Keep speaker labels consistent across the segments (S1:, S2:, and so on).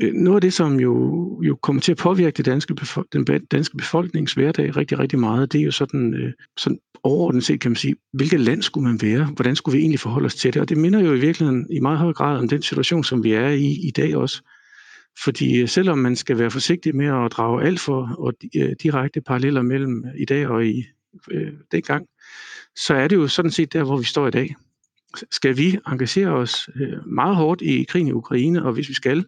S1: Øh, noget af det, som jo, jo kommer til at påvirke det danske befo- den danske befolknings hverdag rigtig, rigtig meget, det er jo sådan, øh, sådan overordnet set, kan man sige, hvilket land skulle man være? Hvordan skulle vi egentlig forholde os til det? Og det minder jo i virkeligheden i meget høj grad om den situation, som vi er i i dag også. Fordi øh, selvom man skal være forsigtig med at drage alt for og øh, direkte paralleller mellem i dag og i øh, dengang, så er det jo sådan set der, hvor vi står i dag. Skal vi engagere os øh, meget hårdt i krigen i Ukraine, og hvis vi skal,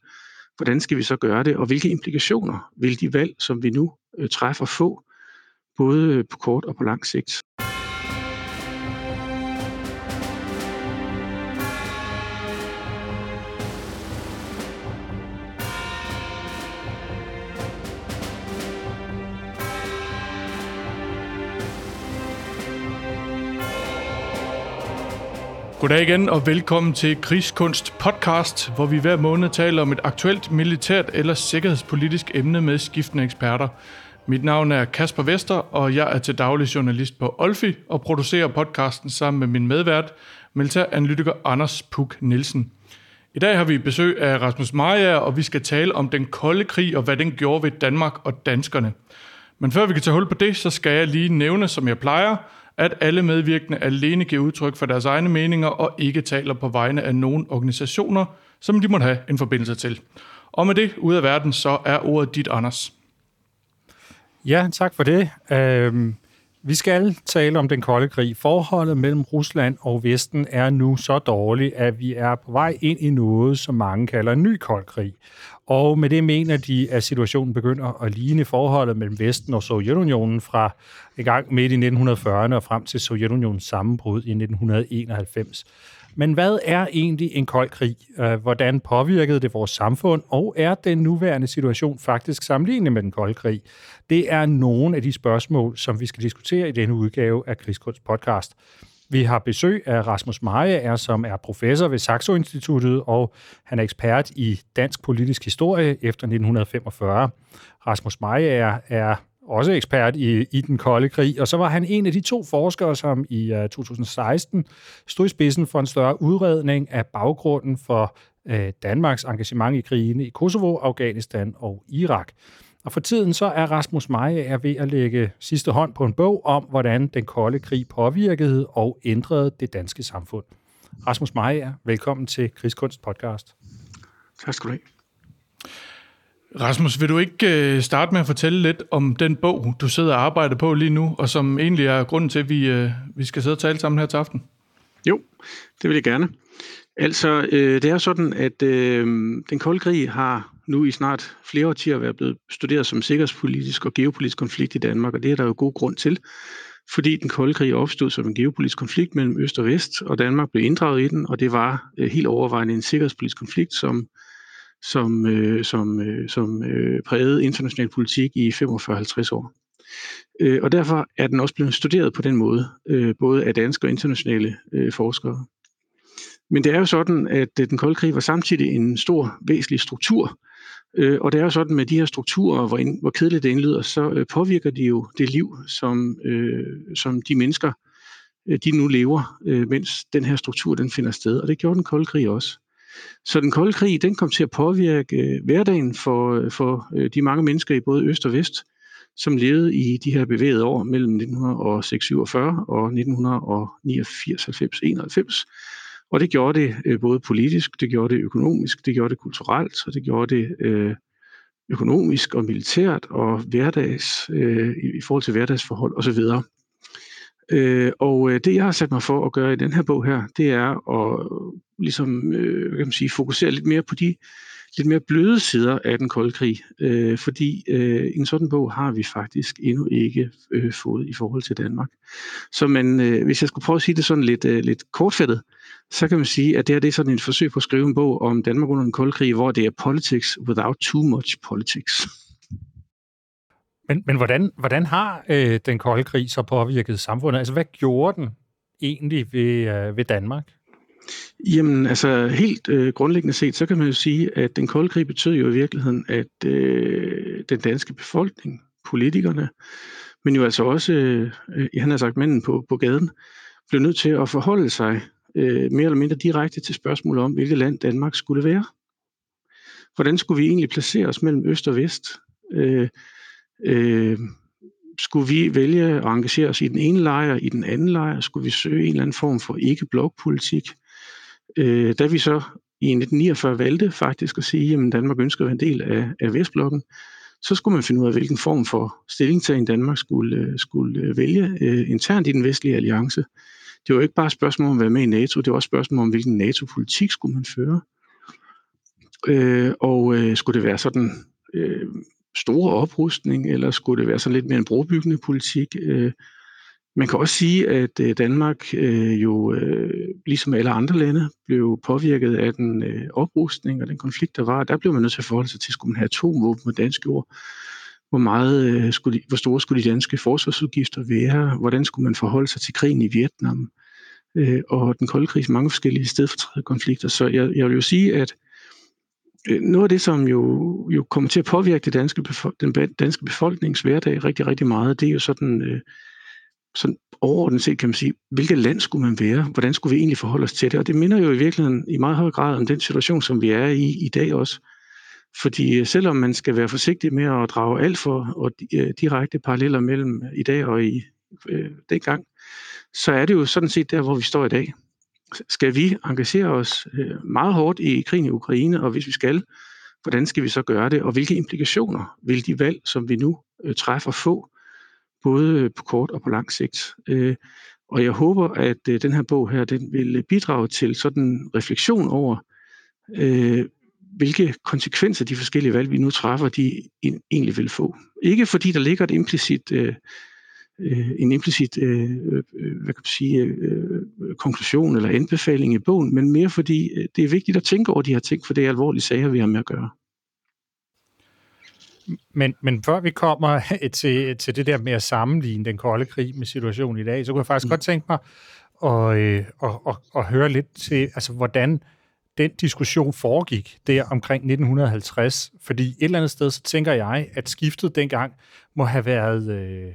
S1: hvordan skal vi så gøre det, og hvilke implikationer vil de valg, som vi nu øh, træffer, få, både øh, på kort og på lang sigt?
S2: Goddag igen og velkommen til Krigskunst podcast, hvor vi hver måned taler om et aktuelt militært eller sikkerhedspolitisk emne med skiftende eksperter. Mit navn er Kasper Vester, og jeg er til daglig journalist på Olfi og producerer podcasten sammen med min medvært, militæranalytiker Anders Puk Nielsen. I dag har vi besøg af Rasmus Maja, og vi skal tale om den kolde krig og hvad den gjorde ved Danmark og danskerne. Men før vi kan tage hul på det, så skal jeg lige nævne, som jeg plejer, at alle medvirkende alene giver udtryk for deres egne meninger og ikke taler på vegne af nogen organisationer, som de måtte have en forbindelse til. Og med det ud af verden, så er ordet dit, Anders.
S3: Ja, tak for det. Øhm, vi skal tale om den kolde krig. Forholdet mellem Rusland og Vesten er nu så dårligt, at vi er på vej ind i noget, som mange kalder en ny kold krig. Og med det mener de, at situationen begynder at ligne forholdet mellem Vesten og Sovjetunionen fra i gang midt i 1940'erne og frem til Sovjetunionens sammenbrud i 1991. Men hvad er egentlig en kold krig? Øh, hvordan påvirkede det vores samfund? Og er den nuværende situation faktisk sammenlignelig med den kolde krig? Det er nogle af de spørgsmål, som vi skal diskutere i denne udgave af Krigskunst podcast. Vi har besøg af Rasmus Meyer, som er professor ved Saxo Instituttet, og han er ekspert i dansk politisk historie efter 1945. Rasmus Meyer er også ekspert i, i den kolde krig, og så var han en af de to forskere, som i øh, uh, 2016 stod i spidsen for en større udredning af baggrunden for uh, Danmarks engagement i krigene i Kosovo, Afghanistan og Irak. Og for tiden så er Rasmus Maja ved at lægge sidste hånd på en bog om, hvordan den kolde krig påvirkede og ændrede det danske samfund. Rasmus Maja, velkommen til Krigskunst podcast.
S1: Tak skal du have.
S2: Rasmus, vil du ikke øh, starte med at fortælle lidt om den bog, du sidder og arbejder på lige nu, og som egentlig er grunden til, at vi, øh, vi skal sidde og tale sammen her til aften?
S1: Jo, det vil jeg gerne. Altså, øh, det er sådan, at øh, den kolde krig har nu i snart flere årtier været blevet studeret som sikkerhedspolitisk og geopolitisk konflikt i Danmark, og det er der jo god grund til, fordi den kolde krig opstod som en geopolitisk konflikt mellem øst og vest, og Danmark blev inddraget i den, og det var øh, helt overvejende en sikkerhedspolitisk konflikt, som som, øh, som, øh, som øh, prægede international politik i 45-50 år. Øh, og derfor er den også blevet studeret på den måde, øh, både af danske og internationale øh, forskere. Men det er jo sådan, at øh, den kolde krig var samtidig en stor, væsentlig struktur, øh, og det er jo sådan med de her strukturer, hvor, ind, hvor kedeligt det indlyder, så øh, påvirker de jo det liv, som, øh, som de mennesker, øh, de nu lever, øh, mens den her struktur den finder sted. Og det gjorde den kolde krig også. Så den kolde krig, den kom til at påvirke øh, hverdagen for, øh, for øh, de mange mennesker i både øst og vest, som levede i de her bevægede år mellem 1946 og 1989-91. Og det gjorde det både politisk, det gjorde det økonomisk, det gjorde det kulturelt, og det gjorde det økonomisk og militært og hverdags, øh, i, i forhold til hverdagsforhold osv. Øh, og øh, det, jeg har sat mig for at gøre i den her bog her, det er at ligesom, øh, kan man sige, fokusere lidt mere på de lidt mere bløde sider af den kolde krig, øh, fordi øh, en sådan bog har vi faktisk endnu ikke øh, fået i forhold til Danmark. Så man, øh, hvis jeg skulle prøve at sige det sådan lidt, øh, lidt kortfattet, så kan man sige, at det her det er sådan et forsøg på at skrive en bog om Danmark under den kolde krig, hvor det er politics without too much politics.
S3: Men, men hvordan, hvordan har øh, den kolde krig så påvirket samfundet? Altså, hvad gjorde den egentlig ved, øh, ved Danmark?
S1: Jamen, altså helt øh, grundlæggende set, så kan man jo sige, at den kolde krig betød jo i virkeligheden, at øh, den danske befolkning, politikerne, men jo altså også, øh, han har sagt mænden på, på gaden, blev nødt til at forholde sig øh, mere eller mindre direkte til spørgsmålet om, hvilket land Danmark skulle være. hvordan skulle vi egentlig placere os mellem øst og vest? Øh, øh, skulle vi vælge at engagere os i den ene lejr, i den anden lejr? Skulle vi søge en eller anden form for ikke-blokpolitik? Øh, da vi så i 1949 valgte faktisk at sige, at Danmark ønsker at være en del af, af Vestblokken, så skulle man finde ud af, hvilken form for stillingtagen Danmark skulle, skulle vælge øh, internt i den vestlige alliance. Det var ikke bare et spørgsmål om at være med i NATO, det var også et spørgsmål om, hvilken NATO-politik skulle man føre. Øh, og øh, skulle det være sådan øh, store oprustning, eller skulle det være sådan lidt mere en brobyggende politik? Øh, man kan også sige, at øh, Danmark øh, jo, øh, ligesom alle andre lande, blev påvirket af den øh, oprustning og den konflikt, der var. Der blev man nødt til at forholde sig til, skulle man have atomvåben på dansk jord? Hvor, meget, øh, skulle de, hvor store skulle de danske forsvarsudgifter være? Hvordan skulle man forholde sig til krigen i Vietnam? Øh, og den kolde krigs mange forskellige stedfortrædende konflikter. Så jeg, jeg vil jo sige, at Øh, Øh, noget af det, som jo, jo kommer til at påvirke det danske den danske befolknings hverdag rigtig, rigtig meget, det er jo sådan, øh, sådan overordnet set, kan man sige, hvilket land skulle man være? Hvordan skulle vi egentlig forholde os til det? Og det minder jo i virkeligheden i meget høj grad om den situation, som vi er i i dag også. Fordi øh, selvom man skal være forsigtig med at drage alt for og øh, direkte paralleller mellem i dag og i øh, dengang, så er det jo sådan set der, hvor vi står i dag skal vi engagere os øh, meget hårdt i krigen i Ukraine, og hvis vi skal, hvordan skal vi så gøre det, og hvilke implikationer vil de valg, som vi nu øh, træffer, få, både på kort og på lang sigt. Øh, og jeg håber, at den her bog her, den vil bidrage til sådan en refleksion over, hvilke konsekvenser de forskellige valg, vi nu træffer, de egentlig vil få. Ikke fordi der ligger et implicit øh, en implicit øh, øh, hvad kan man sige, øh, konklusion eller anbefaling i bogen, men mere fordi øh, det er vigtigt at tænke over de her ting, for det er alvorlige sager, vi har med at gøre.
S3: Men, men før vi kommer til, til det der med at sammenligne den kolde krig med situationen i dag, så kunne jeg faktisk mm. godt tænke mig at, øh, at, at, at høre lidt til, altså hvordan den diskussion foregik der omkring 1950. Fordi et eller andet sted, så tænker jeg, at skiftet dengang må have været øh,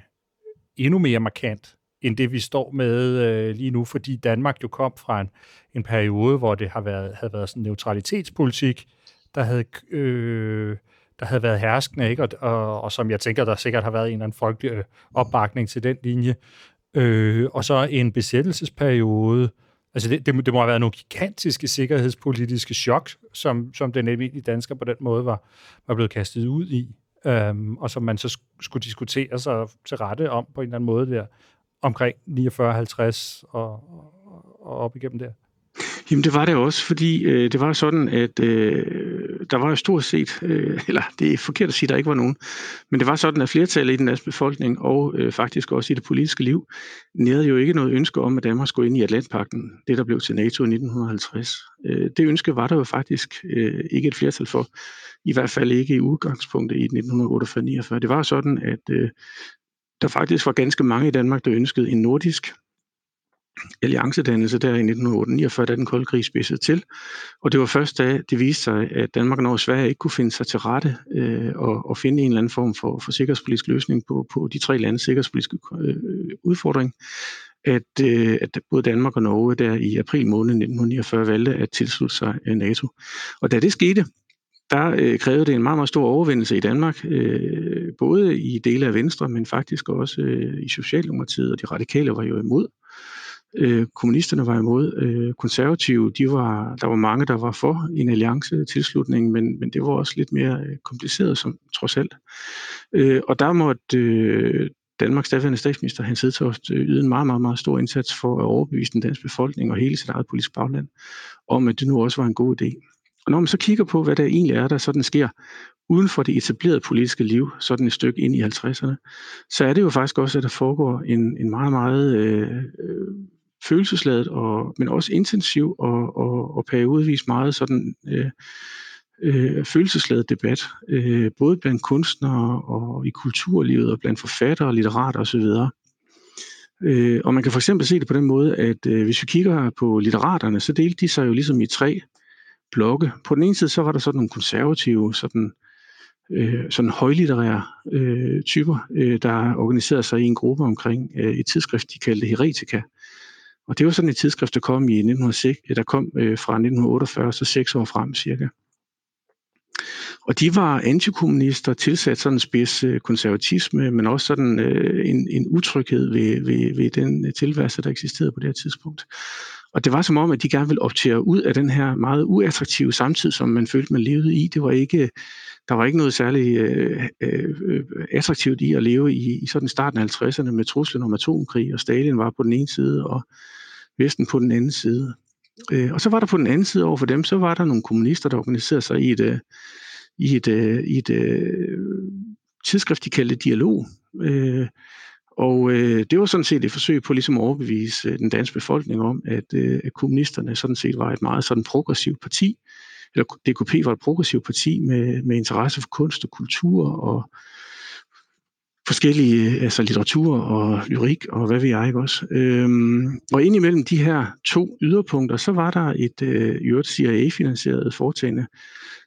S3: endnu mere markant end det, vi står med øh, lige nu, fordi Danmark jo kom fra en, en periode, hvor det har været, havde været sådan en neutralitetspolitik, der havde, øh, der havde været herskende, ikke? Og, og, og som jeg tænker, der sikkert har været en eller anden folkelig øh, opbakning til den linje. Øh, og så en besættelsesperiode, altså det, det, det må have været nogle gigantiske sikkerhedspolitiske chok, som, som den almindelige dansker på den måde var, var blevet kastet ud i øhm, og som man så skulle diskutere sig til rette om på en eller anden måde der, omkring 49-50 og, og op igennem der.
S1: Jamen det var det også, fordi øh, det var sådan, at øh, der var jo stort set, øh, eller det er forkert at sige, at der ikke var nogen, men det var sådan, at flertallet i den danske befolkning, og øh, faktisk også i det politiske liv, nærede jo ikke noget ønske om, at Danmark skulle ind i Atlantpakten, det der blev til NATO i 1950. Øh, det ønske var der jo faktisk øh, ikke et flertal for, i hvert fald ikke i udgangspunktet i 1948-49. Det var sådan, at øh, der faktisk var ganske mange i Danmark, der ønskede en nordisk alliancedannelse der i 1949, da den kolde krig spidsede til. Og det var først da det viste sig, at Danmark og Norge og Sverige ikke kunne finde sig til rette øh, og, og finde en eller anden form for, for sikkerhedspolitisk løsning på, på de tre landes sikkerhedspolitiske øh, udfordring, at, øh, at både Danmark og Norge der i april måned 1949 valgte at tilslutte sig øh, NATO. Og da det skete, der øh, krævede det en meget, meget stor overvindelse i Danmark, øh, både i dele af Venstre, men faktisk også øh, i Socialdemokratiet, og de radikale var jo imod. Øh, kommunisterne var imod. Øh, konservative, de var, der var mange, der var for en alliance tilslutning, men, men det var også lidt mere øh, kompliceret som trods alt. Øh, og der måtte øh, Danmarks daværende statsminister Hans Hedtoft øh, yde en meget, meget, meget stor indsats for at overbevise den danske befolkning og hele sit eget politiske bagland om, at det nu også var en god idé. Og når man så kigger på, hvad der egentlig er, der sådan sker uden for det etablerede politiske liv, sådan et stykke ind i 50'erne, så er det jo faktisk også, at der foregår en, en meget, meget øh, øh, følelsesladet, og, men også intensiv og, og, og periodvis meget sådan øh, øh, følelsesladet debat, øh, både blandt kunstnere og i kulturlivet og blandt forfattere, litterater osv. Øh, og man kan for eksempel se det på den måde, at øh, hvis vi kigger på litteraterne, så delte de sig jo ligesom i tre blokke. På den ene side, så var der sådan nogle konservative, sådan, øh, sådan højlitterære øh, typer, øh, der organiserede sig i en gruppe omkring øh, et tidsskrift, de kaldte Heretica. Og det var sådan et tidsskrift, der kom, i 1906, øh, der kom øh, fra 1948, så seks år frem cirka. Og de var antikommunister, tilsat sådan en spids øh, konservatisme, men også sådan øh, en, en utryghed ved, ved, ved den øh, tilværelse, der eksisterede på det her tidspunkt. Og det var som om, at de gerne ville optere ud af den her meget uattraktive samtid, som man følte, man levede i. Det var ikke, der var ikke noget særligt øh, øh, attraktivt i at leve i, i sådan starten af 50'erne med truslen om atomkrig, og Stalin var på den ene side, og Vesten på den anden side. Øh, og så var der på den anden side over for dem, så var der nogle kommunister, der organiserede sig i et, øh, i et, øh, i et øh, tidsskrift, de kaldte Dialog. Øh, og øh, det var sådan set et forsøg på ligesom at overbevise øh, den danske befolkning om, at, øh, at kommunisterne sådan set var et meget sådan progressivt parti, eller DKP var et progressivt parti med, med interesse for kunst og kultur og forskellige øh, altså litteratur og lyrik og hvad ved jeg ikke også. Øhm, og indimellem de her to yderpunkter, så var der et øh, CIA-finansieret foretagende,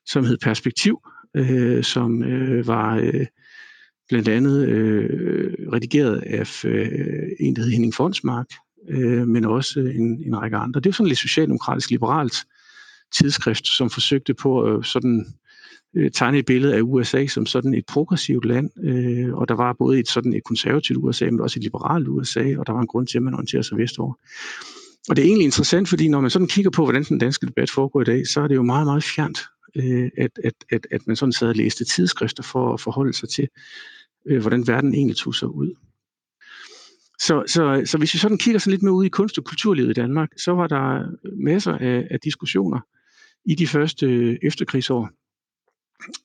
S1: som hed Perspektiv, øh, som øh, var øh, blandt andet øh, redigeret af øh, en, der hed Henning Fonsmark, øh, men også en, en række andre. Det er sådan lidt socialdemokratisk liberalt tidsskrift, som forsøgte på øh, sådan øh, tegne et billede af USA som sådan et progressivt land, øh, og der var både et sådan et konservativt USA, men også et liberalt USA, og der var en grund til, at man orienterede sig vestover. Og det er egentlig interessant, fordi når man sådan kigger på, hvordan den danske debat foregår i dag, så er det jo meget, meget fjernt, øh, at, at, at, at man sådan sad og læste tidsskrifter for at forholde sig til, øh, hvordan verden egentlig tog sig ud. Så, så, så hvis vi sådan kigger sådan lidt mere ud i kunst- og kulturlivet i Danmark, så var der masser af, af diskussioner i de første øh, efterkrigsår,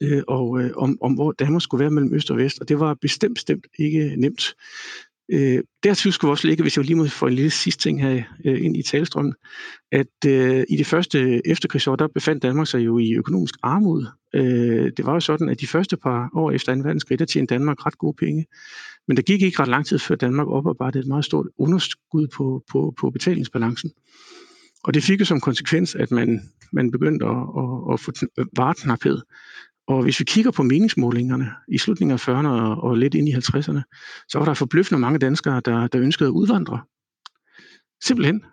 S1: øh, og øh, om, om hvor Danmark skulle være mellem øst og vest, og det var bestemt, bestemt ikke nemt. Øh, dertil skulle vi også ligge, hvis jeg lige må få en lille sidste ting her øh, ind i talestrømmen, at øh, i det første efterkrigsår, der befandt Danmark sig jo i økonomisk armod. Øh, det var jo sådan, at de første par år efter 2. verdenskrig, der tjente Danmark ret gode penge. Men der gik ikke ret lang tid, før Danmark oparbejdede et meget stort underskud på, på, på betalingsbalancen. Og det fik jo som konsekvens, at man, man begyndte at, at, at få øh, vareknaphed. Og hvis vi kigger på meningsmålingerne i slutningen af 40'erne og, og lidt ind i 50'erne, så var der forbløffende mange danskere, der, der ønskede at udvandre. Simpelthen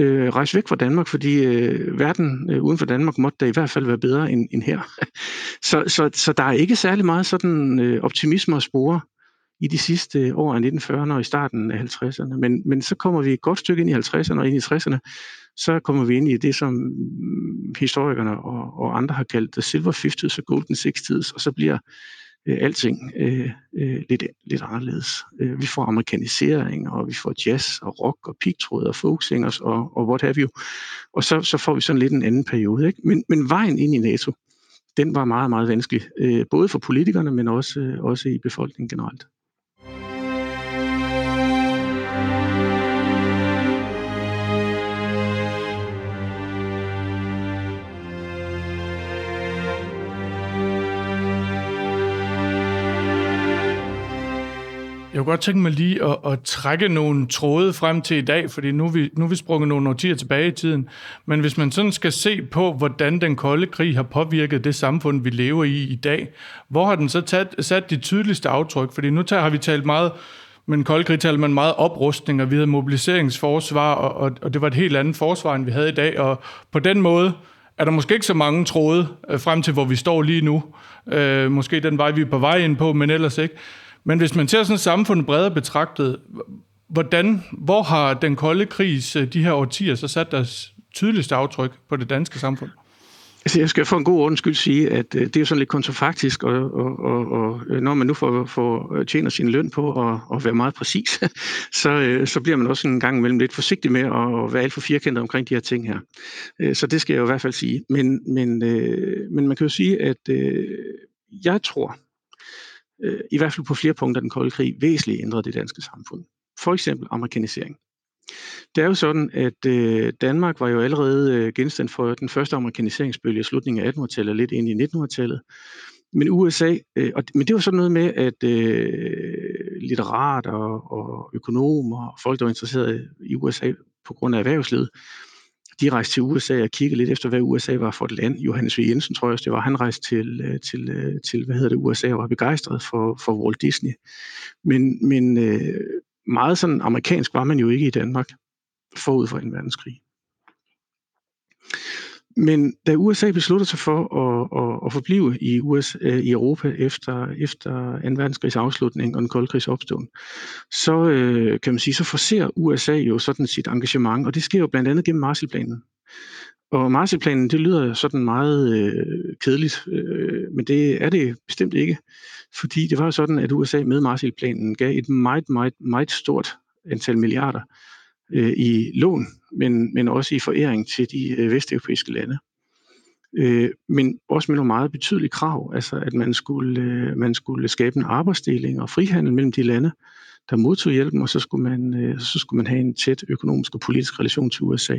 S1: øh, rejse væk fra Danmark, fordi øh, verden øh, uden for Danmark måtte da i hvert fald være bedre end, end her. så, så, så der er ikke særlig meget sådan øh, optimisme at spore i de sidste år af 1940'erne og i starten af 50'erne. Men, men så kommer vi et godt stykke ind i 50'erne og ind i 60'erne, så kommer vi ind i det, som historikerne og, og andre har kaldt the silver 50s og golden 60s, og så bliver øh, alting øh, øh, lidt, lidt anderledes. Øh, vi får amerikanisering, og vi får jazz og rock og pigtråd og folksingers og, og what have you. Og så, så får vi sådan lidt en anden periode. Ikke? Men, men vejen ind i NATO, den var meget, meget vanskelig. Øh, både for politikerne, men også, øh, også i befolkningen generelt.
S2: Kunne godt tænke mig lige at, at trække nogle tråde frem til i dag, fordi nu er, vi, nu er vi sprunget nogle årtier tilbage i tiden. Men hvis man sådan skal se på, hvordan den kolde krig har påvirket det samfund, vi lever i i dag, hvor har den så taget, sat de tydeligste aftryk? Fordi nu tager, har vi talt meget, men kolde krig talte man meget oprustning, og vi havde mobiliseringsforsvar, og, og, og det var et helt andet forsvar, end vi havde i dag. Og på den måde er der måske ikke så mange tråde øh, frem til, hvor vi står lige nu. Øh, måske den vej, vi er på vej ind på, men ellers ikke. Men hvis man ser sådan et samfund bredere betragtet, hvordan, hvor har den kolde krig øh, de her årtier så sat deres tydeligste aftryk på det danske samfund?
S1: Altså, jeg skal for en god undskyld sige, at øh, det er sådan lidt kontrafaktisk, og, og, og, og øh, når man nu får, får tjener sin løn på at, at være meget præcis, så, så bliver man også en gang imellem lidt forsigtig med at være alt for firkantet omkring de her ting her. Så det skal jeg jo i hvert fald sige. Men, men, men man kan jo sige, at jeg tror, øh, i hvert fald på flere punkter den kolde krig væsentligt ændrede det danske samfund. For eksempel amerikanisering. Det er jo sådan, at øh, Danmark var jo allerede øh, genstand for den første amerikaniseringsbølge i slutningen af 1800-tallet, og lidt ind i 1900-tallet. Men USA, øh, og, men det var sådan noget med, at øh, litterater og, og økonomer og folk, der var interesseret i USA på grund af erhvervslivet, de rejste til USA og kiggede lidt efter, hvad USA var for et land. Johannes V. Jensen, tror jeg også, det var. Han rejste til, øh, til, øh, til hvad hedder det, USA og var begejstret for, for Walt Disney. Men, men øh, meget sådan amerikansk var man jo ikke i Danmark forud for en verdenskrig men da USA beslutter sig for at, at, at forblive i, USA, øh, i Europa efter, efter 2. verdenskrigs afslutning og den kolde krigs opståen, så øh, kan man sige, så forser USA jo sådan sit engagement, og det sker jo blandt andet gennem Marshallplanen. Og Marshallplanen, det lyder sådan meget øh, kedeligt, øh, men det er det bestemt ikke. Fordi det var sådan, at USA med Marshallplanen gav et meget, meget, meget stort antal milliarder øh, i lån, men, men også i foræring til de øh, vesteuropæiske lande. Øh, men også med nogle meget betydelige krav, altså at man skulle, øh, man skulle skabe en arbejdsdeling og frihandel mellem de lande, der modtog hjælpen, og så skulle man, øh, så skulle man have en tæt økonomisk og politisk relation til USA.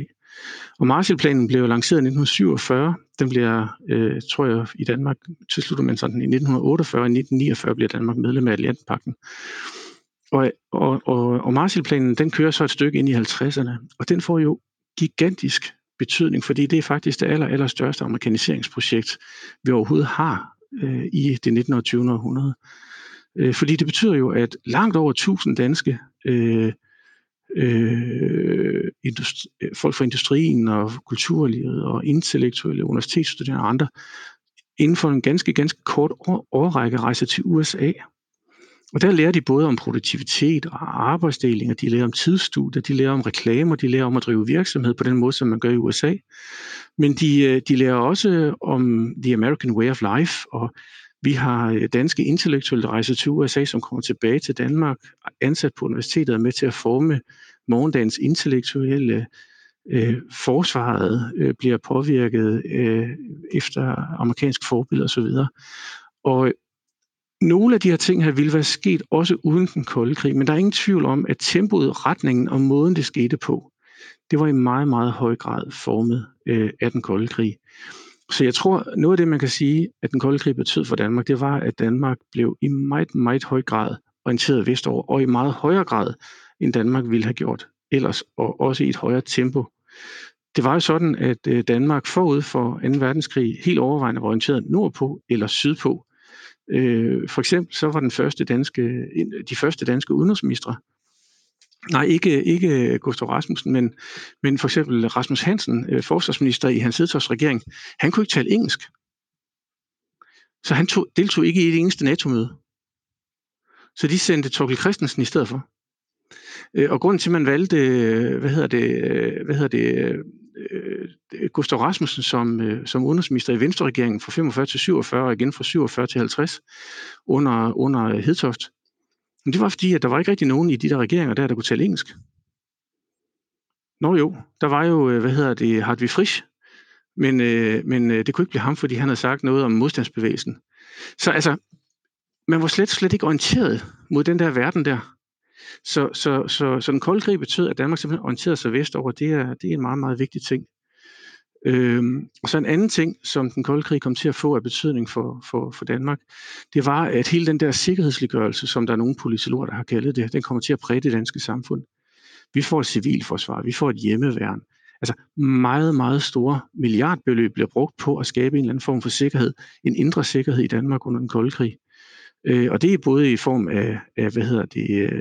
S1: Og Marshallplanen blev lanceret i 1947. Den bliver, øh, tror jeg, i Danmark tilslutter man sådan i 1948 og 1949 bliver Danmark medlem af Atlantenpakten. Og, og, og, og Marshallplanen, den kører så et stykke ind i 50'erne, og den får jo gigantisk betydning, fordi det er faktisk det aller, aller største amerikaniseringsprojekt, vi overhovedet har øh, i det 19. og 20. århundrede. Øh, fordi det betyder jo, at langt over 1000 danske øh, øh, industri, øh, folk fra industrien og kulturlivet og intellektuelle universitetsstuderende og andre inden for en ganske, ganske kort årrække rejser til USA. Og der lærer de både om produktivitet og arbejdsdeling, og de lærer om tidsstudier, de lærer om reklamer, de lærer om at drive virksomhed på den måde, som man gør i USA. Men de, øh, de lærer også om the American way of life, og vi har øh, danske intellektuelle rejser til USA, som kommer tilbage til Danmark, ansat på universitetet og med til at forme morgendagens intellektuelle øh, forsvaret øh, bliver påvirket øh, efter amerikansk forbillede osv. Og nogle af de her ting her ville være sket også uden den kolde krig, men der er ingen tvivl om, at tempoet, retningen og måden, det skete på, det var i meget, meget høj grad formet øh, af den kolde krig. Så jeg tror, noget af det, man kan sige, at den kolde krig betød for Danmark, det var, at Danmark blev i meget, meget høj grad orienteret vestover, og i meget højere grad, end Danmark ville have gjort ellers, og også i et højere tempo. Det var jo sådan, at øh, Danmark forud for 2. verdenskrig helt overvejende var orienteret nordpå eller sydpå. Øh, for eksempel så var den første danske, de første danske udenrigsministre, nej ikke, ikke Gustav Rasmussen, men, men for eksempel Rasmus Hansen, øh, forsvarsminister i hans regering, han kunne ikke tale engelsk. Så han tog, deltog ikke i det eneste NATO-møde. Så de sendte Torkel Christensen i stedet for. Øh, og grunden til, at man valgte, øh, hvad hedder det, øh, hvad hedder det, øh, øh, Gustav Rasmussen som, øh, som udenrigsminister i Venstre-regeringen fra 45 til 47 og igen fra 47 til 50 under, under Hedtoft. Men det var fordi, at der var ikke rigtig nogen i de der regeringer der, der kunne tale engelsk. Nå jo, der var jo, øh, hvad hedder det, Hartwig Frisch, men, øh, men øh, det kunne ikke blive ham, fordi han havde sagt noget om modstandsbevægelsen. Så altså, man var slet, slet ikke orienteret mod den der verden der. Så, så, så, så den kolde krig betød, at Danmark simpelthen orienterede sig vestover. Det er, det er en meget, meget vigtig ting. Øhm, og så en anden ting, som den kolde krig kom til at få af betydning for, for, for Danmark, det var, at hele den der sikkerhedsliggørelse, som der er nogle politologer, der har kaldet det, den kommer til at præge det danske samfund. Vi får et civilforsvar, vi får et hjemmeværn. Altså meget, meget store milliardbeløb bliver brugt på at skabe en eller anden form for sikkerhed, en indre sikkerhed i Danmark under den kolde krig. Øh, og det er både i form af, af hvad hedder det, øh,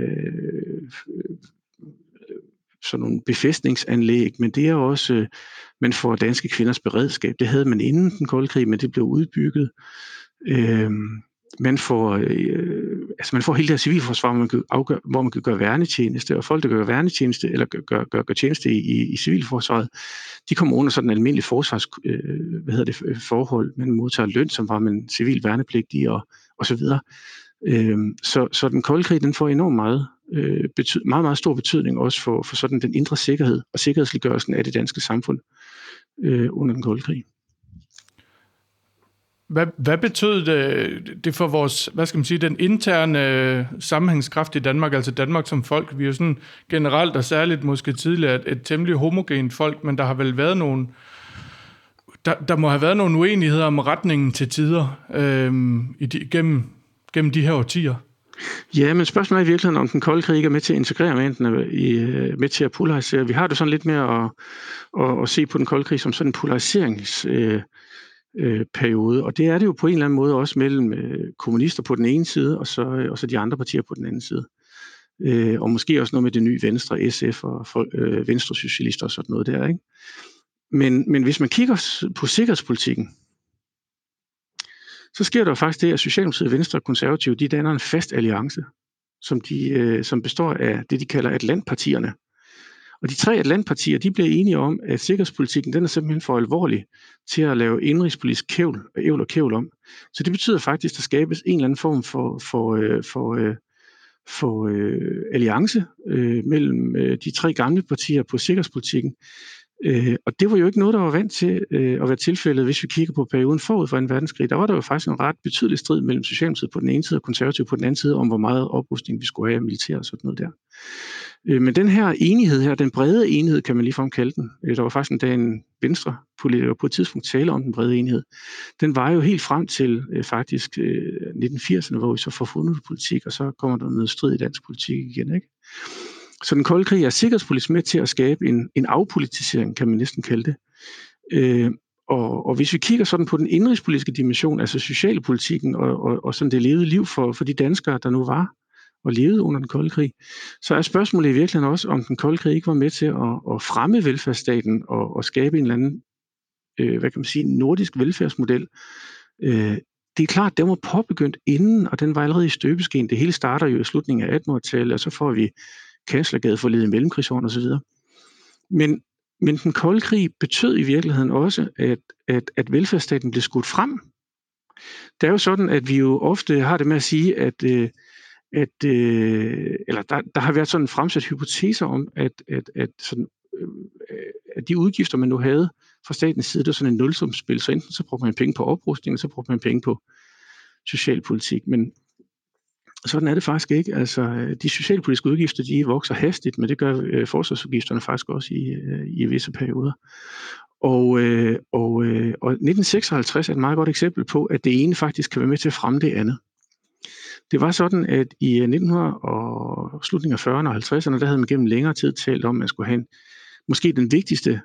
S1: øh, sådan nogle befæstningsanlæg, men det er også, øh, man får danske kvinders beredskab. Det havde man inden den kolde krig, men det blev udbygget. Øh, man får, øh, altså man får hele det her civilforsvar, hvor man, kan afgøre, hvor man kan gøre værnetjeneste, og folk, der gør værnetjeneste, eller gør, gør, gør, gør tjeneste i, i civilforsvaret, de kommer under sådan en almindelig forsvars, øh, hvad hedder det, forhold. Man modtager løn, som var man civil værnepligtig, og, og så videre. Øh, så, så den kolde krig, den får enormt meget, øh, bety- meget, meget stor betydning også for, for sådan den indre sikkerhed og sikkerhedsliggørelsen af det danske samfund øh, under den kolde krig.
S2: Hvad, hvad betød det, det for vores, hvad skal man sige, den interne øh, sammenhængskraft i Danmark, altså Danmark som folk? Vi er jo sådan generelt og særligt måske tidligere et, et temmelig homogent folk, men der har vel været nogle, der, der må have været nogle uenigheder om retningen til tider øh, i de, gennem, gennem de her årtier.
S1: Ja, men spørgsmålet er i virkeligheden, om den kolde krig er med til at integrere mændene, i, øh, med til at polarisere. Vi har det sådan lidt mere at, at, at se på den kolde krig som sådan en polariserings... Øh, øh, periode. Og det er det jo på en eller anden måde også mellem øh, kommunister på den ene side, og så, øh, og så de andre partier på den anden side. Øh, og måske også noget med det nye Venstre, SF og øh, Venstre Socialister og sådan noget der. Ikke? Men, men hvis man kigger på sikkerhedspolitikken, så sker der faktisk det, at Socialdemokratiet, Venstre og Konservative, de danner en fast alliance, som, de, øh, som består af det, de kalder Atlantpartierne. Og de tre Atlantpartier, de bliver enige om, at sikkerhedspolitikken, den er simpelthen for alvorlig til at lave indrigspolitisk kævl, ævl og kævl om. Så det betyder faktisk, at der skabes en eller anden form for, for, øh, for, øh, for øh, alliance øh, mellem øh, de tre gamle partier på sikkerhedspolitikken, Øh, og det var jo ikke noget, der var vant til øh, at være tilfældet, hvis vi kigger på perioden forud for en verdenskrig. Der var der jo faktisk en ret betydelig strid mellem Socialdemokratiet på den ene side og konservativ på den anden side om, hvor meget oprustning vi skulle have af militær og sådan noget der. Øh, men den her enighed her, den brede enighed, kan man ligefrem kalde den, øh, der var faktisk en dag en venstre politiker på et tidspunkt tale om den brede enighed, den var jo helt frem til øh, faktisk øh, 1980'erne, hvor vi så får fundet politik, og så kommer der noget strid i dansk politik igen. Ikke? Så den kolde krig er sikkerhedspolitisk med til at skabe en, en afpolitisering, kan man næsten kalde det. Øh, og, og hvis vi kigger sådan på den indrigspolitiske dimension, altså socialpolitikken og, og, og sådan det levede liv for, for de danskere, der nu var og levede under den kolde krig, så er spørgsmålet i virkeligheden også, om den kolde krig ikke var med til at, at fremme velfærdsstaten og, og skabe en eller anden, øh, hvad kan man sige, nordisk velfærdsmodel. Øh, det er klart, den var påbegyndt inden, og den var allerede i støbeskeen. Det hele starter jo i slutningen af 1800-tallet, og så får vi Kanslergade forleden i mellemkrigsåren osv. Men, men den kolde krig betød i virkeligheden også, at, at, at velfærdsstaten blev skudt frem. Det er jo sådan, at vi jo ofte har det med at sige, at, øh, at øh, eller der, der har været sådan en fremsat hypoteser om, at, at, at, sådan, øh, at de udgifter, man nu havde fra statens side, det var sådan en nulsumspil, så enten så brugte man penge på oprustning, og så brugte man penge på socialpolitik. Men sådan er det faktisk ikke. Altså, øh, de socialpolitiske udgifter, de vokser hastigt, men det gør øh, forsvarsudgifterne faktisk også i, øh, i visse perioder. Og, øh, og, øh, og 1956 er et meget godt eksempel på, at det ene faktisk kan være med til at fremme det andet. Det var sådan, at i øh, 1900 og slutningen af 40'erne og 50'erne, der havde man gennem længere tid talt om, at man skulle have en, måske den vigtigste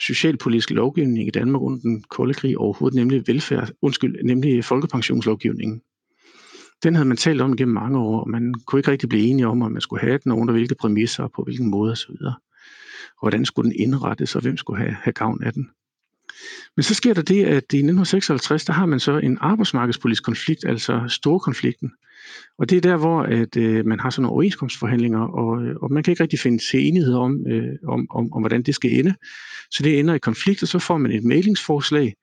S1: socialpolitiske lovgivning i Danmark under den kolde krig overhovedet, nemlig velfærd, undskyld, nemlig folkepensionslovgivningen den havde man talt om gennem mange år, og man kunne ikke rigtig blive enige om, om man skulle have den, og under hvilke præmisser, og på hvilken måde osv. Og hvordan skulle den indrettes, og hvem skulle have, have gavn af den. Men så sker der det, at i 1956, der har man så en arbejdsmarkedspolitisk konflikt, altså storkonflikten. Og det er der, hvor at, øh, man har sådan nogle overenskomstforhandlinger, og, øh, og man kan ikke rigtig finde til enighed om, øh, om, om, om, hvordan det skal ende. Så det ender i konflikt, og så får man et mailingsforslag,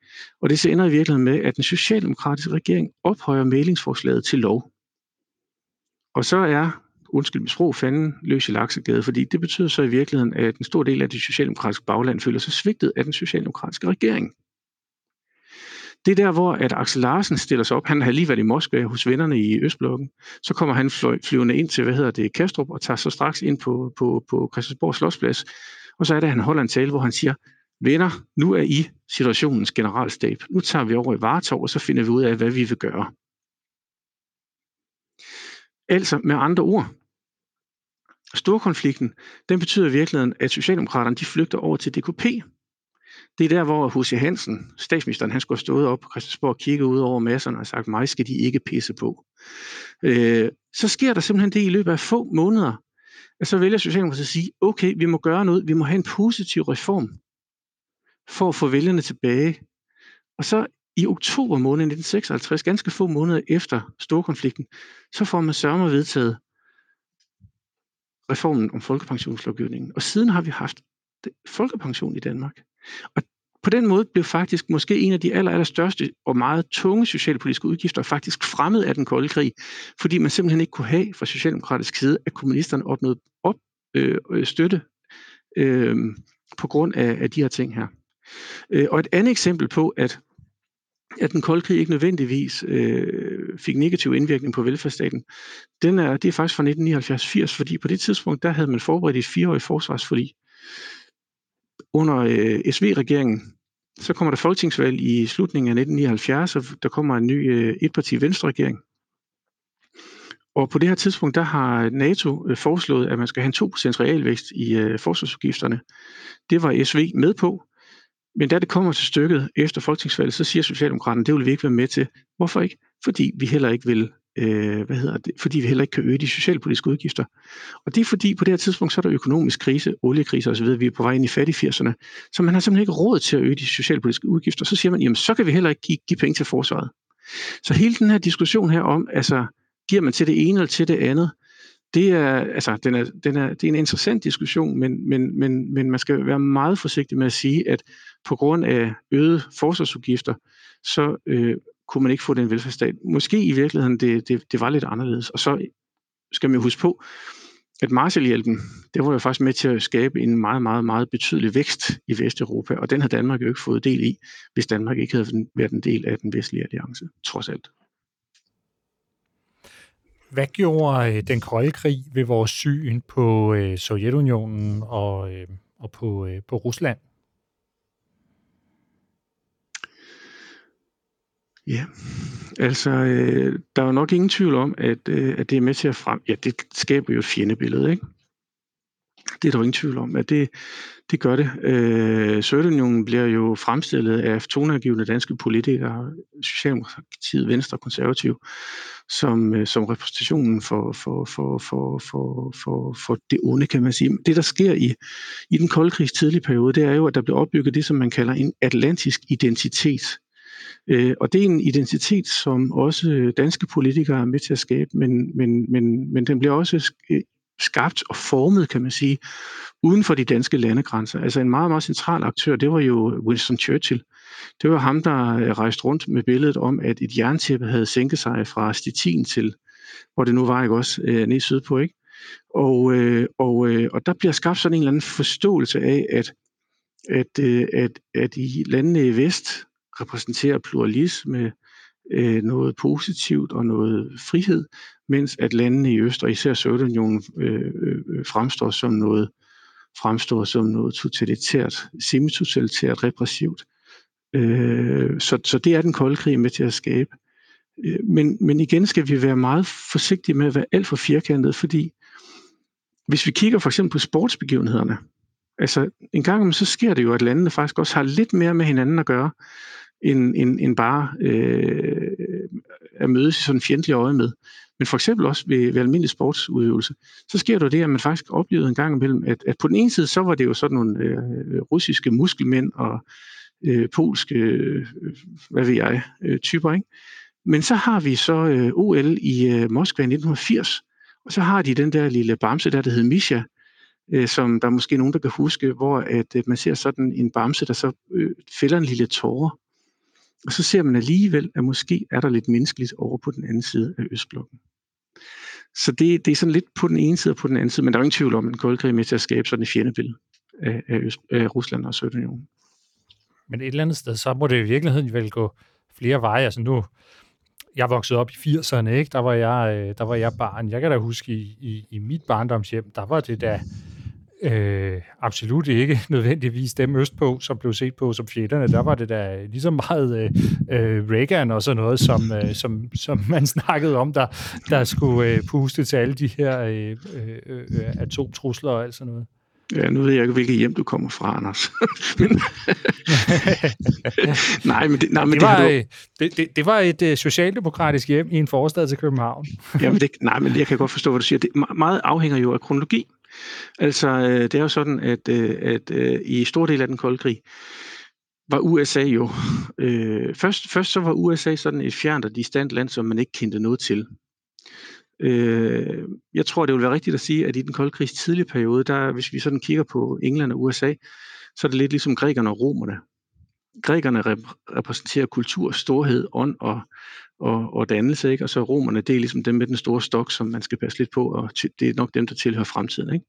S1: og det så ender i virkeligheden med, at den socialdemokratiske regering ophøjer mailingsforslaget til lov. Og så er, undskyld mit sprog, fanden løs i laksegade, fordi det betyder så i virkeligheden, at en stor del af det socialdemokratiske bagland føler sig svigtet af den socialdemokratiske regering. Det er der, hvor at Axel Larsen stiller sig op. Han har lige været i Moskva hos vennerne i Østblokken. Så kommer han flyvende ind til, hvad hedder det, Kastrup, og tager så straks ind på, på, på Christiansborg Slottsplads. Og så er det, at han holder en tale, hvor han siger, venner, nu er I situationens generalstab. Nu tager vi over i Vartov, og så finder vi ud af, hvad vi vil gøre. Altså med andre ord, storkonflikten, den betyder i virkeligheden, at Socialdemokraterne de flygter over til DKP. Det er der, hvor H.C. Hansen, statsministeren, han skulle have stået op på Christiansborg og kigget ud over masserne og sagt, mig skal de ikke pisse på. Øh, så sker der simpelthen det i løbet af få måneder, at så vælger Socialdemokratiet at sige, okay, vi må gøre noget, vi må have en positiv reform for at få vælgerne tilbage. Og så i oktober måned 1956, ganske få måneder efter storkonflikten, så får man sørme vedtaget reformen om folkepensionslovgivningen. Og siden har vi haft folkepension i Danmark. Og på den måde blev faktisk måske en af de aller, aller største og meget tunge socialpolitiske udgifter faktisk fremmed af den kolde krig, fordi man simpelthen ikke kunne have fra socialdemokratisk side, at kommunisterne opnåede op, øh, øh støtte øh, på grund af, af de her ting her. Øh, og et andet eksempel på, at at den kolde krig ikke nødvendigvis øh, fik negativ indvirkning på velfærdsstaten, den er, det er faktisk fra 1979-80, fordi på det tidspunkt, der havde man forberedt et fireårigt forsvarsforlig. Under øh, SV-regeringen, så kommer der folketingsvalg i slutningen af 1979, og der kommer en ny øh, etparti venstre-regering. Og på det her tidspunkt, der har NATO øh, foreslået, at man skal have en 2% realvækst i øh, forsvarsudgifterne. Det var SV med på, men da det kommer til stykket efter folketingsvalget, så siger Socialdemokraterne, det vil vi ikke være med til. Hvorfor ikke? Fordi vi heller ikke vil øh, hvad hedder det, fordi vi heller ikke kan øge de socialpolitiske udgifter. Og det er fordi, på det her tidspunkt, så er der økonomisk krise, oliekrise osv., vi er på vej ind i fattig 80'erne, så man har simpelthen ikke råd til at øge de socialpolitiske udgifter. Så siger man, jamen så kan vi heller ikke give, give penge til forsvaret. Så hele den her diskussion her om, altså, giver man til det ene eller til det andet, det er, altså, den er, den er, det er en interessant diskussion, men, men, men, men man skal være meget forsigtig med at sige, at på grund af øgede forsvarsudgifter, så øh, kunne man ikke få den velfærdsstat. Måske i virkeligheden, det, det, det var lidt anderledes. Og så skal man jo huske på, at Marshallhjælpen, det var jo faktisk med til at skabe en meget, meget, meget betydelig vækst i Vesteuropa, og den har Danmark jo ikke fået del i, hvis Danmark ikke havde været en del af den vestlige alliance, trods alt.
S3: Hvad gjorde øh, den kolde krig ved vores syn på øh, Sovjetunionen og, øh, og på, øh, på Rusland?
S1: Ja, altså øh, der er jo nok ingen tvivl om, at, øh, at det er med til at frem... Ja, det skaber jo et fjendebillede, ikke? Det er der jo ingen tvivl om, at det, det gør det. Øh, Sovjetunionen bliver jo fremstillet af toneangivende danske politikere, Socialdemokratiet, Venstre og Konservativ, som, øh, som repræsentationen for, for, for, for, for, for, for det onde, kan man sige. Det, der sker i, i den kolde krigs tidlige periode, det er jo, at der bliver opbygget det, som man kalder en atlantisk identitet. Øh, og det er en identitet, som også danske politikere er med til at skabe, men, men, men, men den bliver også øh, skabt og formet, kan man sige, uden for de danske landegrænser. Altså en meget, meget central aktør, det var jo Winston Churchill. Det var ham, der øh, rejste rundt med billedet om, at et jerntæppe havde sænket sig fra Stettin til, hvor det nu var, ikke også, øh, ned sydpå, ikke? Og, øh, og, øh, og der bliver skabt sådan en eller anden forståelse af, at, at, at, at i landene i vest repræsenterer pluralisme, øh, noget positivt og noget frihed, mens at landene i Øst, og især Sovjetunionen, øh, øh, fremstår som noget fremstår som noget totalitært, semitotalitært, repressivt. Øh, så, så det er den kolde krig med til at skabe. Øh, men, men igen skal vi være meget forsigtige med at være alt for firkantet, fordi hvis vi kigger for eksempel på sportsbegivenhederne, altså en gang så sker det jo, at landene faktisk også har lidt mere med hinanden at gøre, end, end, end bare øh, at mødes i sådan en fjendtlig øje med. Men for eksempel også ved, ved almindelig sportsudøvelse, så sker der det, at man faktisk oplevede en gang imellem, at, at på den ene side, så var det jo sådan nogle øh, russiske muskelmænd og øh, polske, øh, hvad ved jeg, øh, typer, ikke? Men så har vi så øh, OL i øh, Moskva i 1980, og så har de den der lille bamse der, der hedder Misha, øh, som der er måske nogen, der kan huske, hvor at, øh, man ser sådan en bamse, der så øh, fælder en lille tårer. Og så ser man alligevel, at måske er der lidt menneskeligt over på den anden side af Østblokken. Så det, det er sådan lidt på den ene side og på den anden side, men der er ingen tvivl om, at en koldkrig er med til at skabe sådan et fjendebillede af, af, Øst, af Rusland og Sovjetunionen.
S3: Men et eller andet sted, så må det i virkeligheden vel gå flere veje. Altså nu, jeg voksede op i 80'erne, ikke? Der var jeg, øh, der var jeg barn. Jeg kan da huske, i, i, i mit barndomshjem, der var det der Øh, absolut ikke nødvendigvis dem østpå, som blev set på som fjenderne. Der var det da lige så meget øh, øh, Reagan og sådan noget, som, øh, som, som man snakkede om, der, der skulle øh, puste til alle de her øh, øh, øh, atomtrusler og alt sådan noget.
S1: Ja, nu ved jeg ikke, hvilket hjem du kommer fra, Anders. men, nej, men det, nej, men
S3: det, var, det, du... det, det, det var et uh, socialdemokratisk hjem i en forstad til København.
S1: Jamen det, nej, men jeg kan godt forstå, hvad du siger. Det meget afhænger jo af kronologi. Altså, øh, det er jo sådan, at, øh, at øh, i stor del af den kolde krig, var USA jo, øh, først, først så var USA sådan et fjernt og distant land, som man ikke kendte noget til. Øh, jeg tror, det vil være rigtigt at sige, at i den kolde krigs tidlige periode, der, hvis vi sådan kigger på England og USA, så er det lidt ligesom grækerne og romerne. Grækerne rep- repræsenterer kultur, storhed, ånd og, og, og dannelse, ikke? og så romerne, det er ligesom dem med den store stok, som man skal passe lidt på, og det er nok dem, der tilhører fremtiden. Ikke?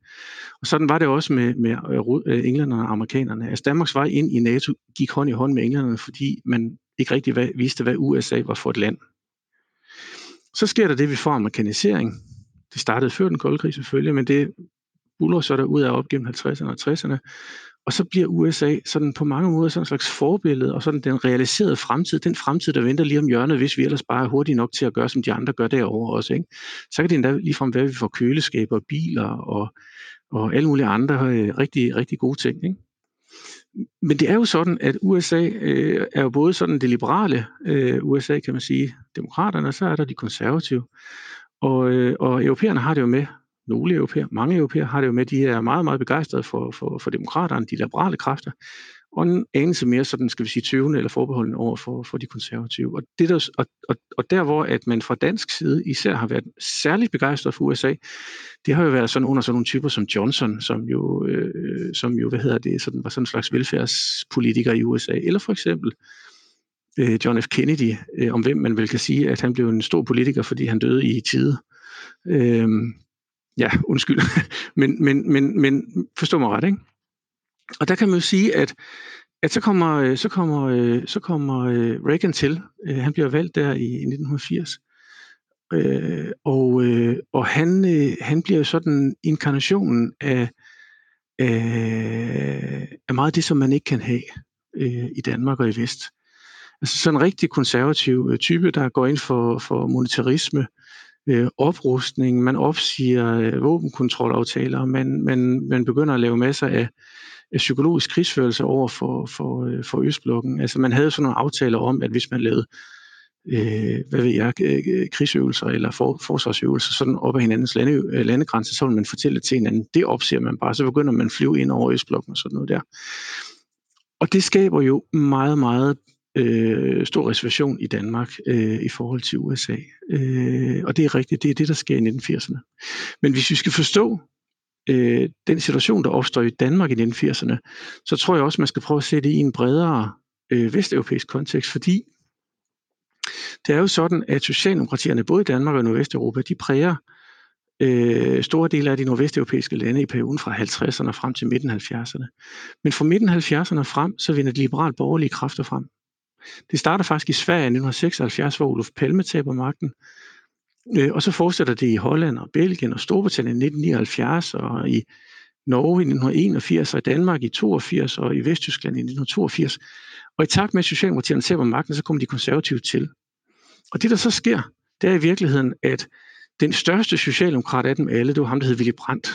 S1: Og sådan var det også med, med øh, øh, englænderne og amerikanerne. Altså Danmarks vej ind i NATO gik hånd i hånd med englænderne, fordi man ikke rigtig vidste, hvad USA var for et land. Så sker der det, vi får amerikanisering. Det startede før den kolde krig selvfølgelig, men det buller så der ud af op gennem 50'erne og 60'erne. Og så bliver USA sådan på mange måder sådan en slags forbillede, og sådan den realiserede fremtid, den fremtid, der venter lige om hjørnet, hvis vi ellers bare er hurtige nok til at gøre, som de andre gør derovre også. Ikke? Så kan det endda ligefrem være, at vi får køleskaber, biler og, og alle mulige andre øh, rigtig, rigtig gode ting. Ikke? men det er jo sådan, at USA øh, er jo både sådan det liberale øh, USA, kan man sige, demokraterne, og så er der de konservative. Og, øh, og europæerne har det jo med, nogle europæer, mange europæer har det jo med, de er meget, meget begejstrede for, for, for demokraterne, de liberale kræfter, og en anelse mere sådan, skal vi sige, tøvende eller forbeholdende over for, for de konservative. Og, det der, og, og, og der, hvor at man fra dansk side især har været særligt begejstret for USA, det har jo været sådan under sådan nogle typer som Johnson, som jo, øh, som jo hvad hedder det, sådan, var sådan en slags velfærdspolitiker i USA, eller for eksempel øh, John F. Kennedy, øh, om hvem man vel kan sige, at han blev en stor politiker, fordi han døde i tide. Øh, ja, undskyld, men, men, men, men forstå mig ret, ikke? Og der kan man jo sige, at, at så kommer, øh, så kommer, øh, så kommer øh, Reagan til. Han bliver valgt der i 1980. Og, og han, han bliver sådan inkarnationen af, af, af meget af det, som man ikke kan have i Danmark og i Vest. Altså sådan en rigtig konservativ type, der går ind for, for monetarisme, Øh, oprustning, man opsiger øh, våbenkontrolaftaler, man, man, man begynder at lave masser af, psykologisk krigsførelse over for, for, øh, for Østblokken. Altså man havde sådan nogle aftaler om, at hvis man lavede øh, hvad ved jeg, øh, krigsøvelser eller for, forsvarsøvelser sådan op ad hinandens lande, landegrænse, så vil man fortælle til hinanden, det opser man bare, så begynder man at flyve ind over Østblokken og sådan noget der. Og det skaber jo meget, meget øh, stor reservation i Danmark øh, i forhold til USA. Øh, og det er rigtigt, det er det, der sker i 1980'erne. Men hvis vi skal forstå øh, den situation, der opstår i Danmark i 1980'erne, så tror jeg også, man skal prøve at se det i en bredere øh, vesteuropæisk kontekst, fordi det er jo sådan, at Socialdemokratierne både i Danmark og Nordvesteuropa, de præger øh, store dele af de nordvesteuropæiske lande i perioden fra 50'erne frem til midten 70'erne. Men fra midten 70'erne frem, så vinder de liberalt borgerlige kræfter frem. Det starter faktisk i Sverige i 1976, hvor Olof Palme taber magten, øh, og så fortsætter det i Holland og Belgien og Storbritannien i 1979 og i Norge i 1981 og i Danmark i 82 og i Vesttyskland i 1982. Og i takt med, at Socialdemokratierne taber magten, så kommer de konservative til. Og det, der så sker, det er i virkeligheden, at den største socialdemokrat af dem alle, det var ham, der hed Willy Brandt.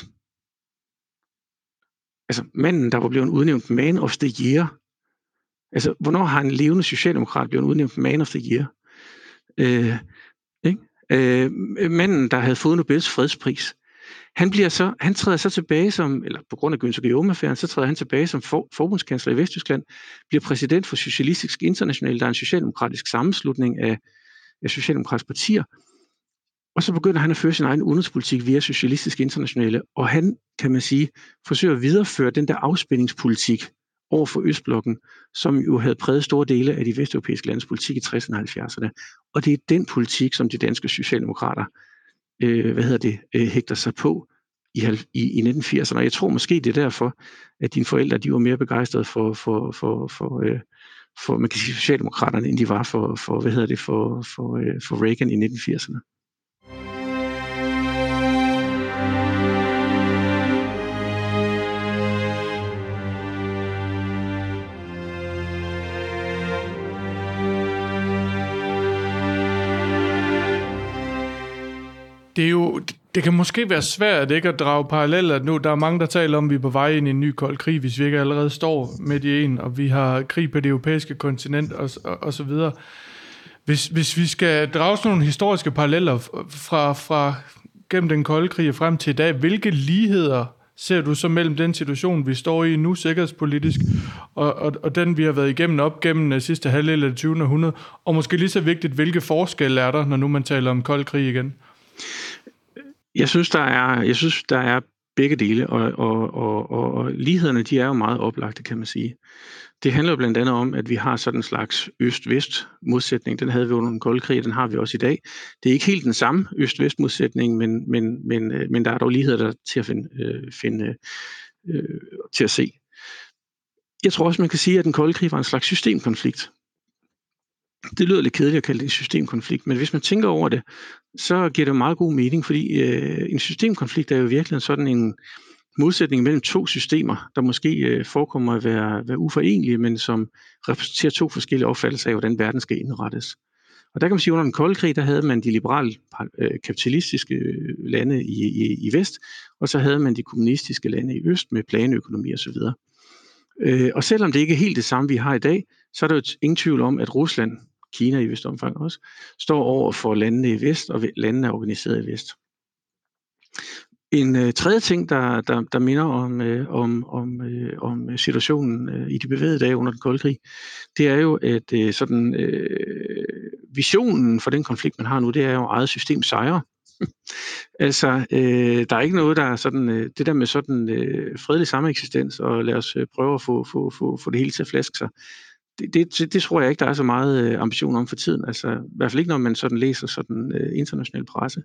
S1: Altså manden, der var blevet udnævnt Man of the Year. Altså, hvornår har en levende socialdemokrat blevet udnævnt Man of the Year? Øh, ikke? øh, manden, der havde fået Nobels fredspris, han, bliver så, han træder så tilbage som, eller på grund af Günther Guillaume-affæren, så træder han tilbage som for, forbundskansler i Vesttyskland, bliver præsident for Socialistisk International, der er en socialdemokratisk sammenslutning af, af socialdemokratiske partier, og så begynder han at føre sin egen udenrigspolitik via Socialistisk Internationale, og han, kan man sige, forsøger at videreføre den der afspændingspolitik, over for Østblokken, som jo havde præget store dele af de vesteuropæiske landes politik i 60'erne og 70'erne. Og det er den politik, som de danske socialdemokrater øh, hvad hedder det, øh, hægter sig på i, i, i 1980'erne. Og jeg tror måske, det er derfor, at dine forældre de var mere begejstrede for, for, for, for, øh, for man kan sige, socialdemokraterne, end de var for, for, hvad hedder det, for, for, øh, for Reagan i 1980'erne.
S2: Det er jo, det kan måske være svært ikke at drage paralleller nu. Der er mange, der taler om, at vi er på vej ind i en ny kold krig, hvis vi ikke allerede står midt i en, og vi har krig på det europæiske kontinent og, og, og så videre. Hvis, hvis vi skal drage sådan nogle historiske paralleller fra, fra gennem den kolde krig og frem til i dag, hvilke ligheder ser du så mellem den situation, vi står i nu sikkerhedspolitisk, og, og, og den, vi har været igennem op gennem den sidste halvdel af det 20. århundrede, og måske lige så vigtigt, hvilke forskelle er der, når nu man taler om kold krig igen?
S1: Jeg synes, der er, jeg synes, der er begge dele, og, og, og, og, og lighederne, de er jo meget oplagte, kan man sige. Det handler jo blandt andet om, at vi har sådan en slags øst-vest modsætning. Den havde vi under den kolde krig, den har vi også i dag. Det er ikke helt den samme øst-vest modsætning, men, men, men, øh, men der er dog ligheder der til at finde, øh, finde øh, til at se. Jeg tror også, man kan sige, at den kolde krig var en slags systemkonflikt det lyder lidt kedeligt at kalde det en systemkonflikt, men hvis man tænker over det, så giver det meget god mening, fordi øh, en systemkonflikt er jo virkelig sådan en modsætning mellem to systemer, der måske øh, forekommer at være, være uforenelige, men som repræsenterer to forskellige opfattelser af, hvordan verden skal indrettes. Og der kan man sige, at under den kolde krig, der havde man de liberale øh, kapitalistiske øh, lande i, i, i vest, og så havde man de kommunistiske lande i øst med planøkonomi osv. Øh, og selvom det ikke er helt det samme, vi har i dag, så er der jo ingen tvivl om, at Rusland, Kina i vist omfang også, står over for landene i vest, og landene er organiseret i vest. En øh, tredje ting, der, der, der minder om, øh, om, om, øh, om situationen øh, i de bevægede dage under den kolde krig, det er jo, at øh, sådan, øh, visionen for den konflikt, man har nu, det er jo eget system sejrer. altså, øh, der er ikke noget, der er sådan, øh, det der med sådan øh, fredelig sameksistens, og lad os øh, prøve at få, få, få, få det hele til at flaske sig. Det, det, det tror jeg ikke, der er så meget øh, ambition om for tiden. Altså, i hvert fald ikke, når man sådan læser sådan øh, international presse.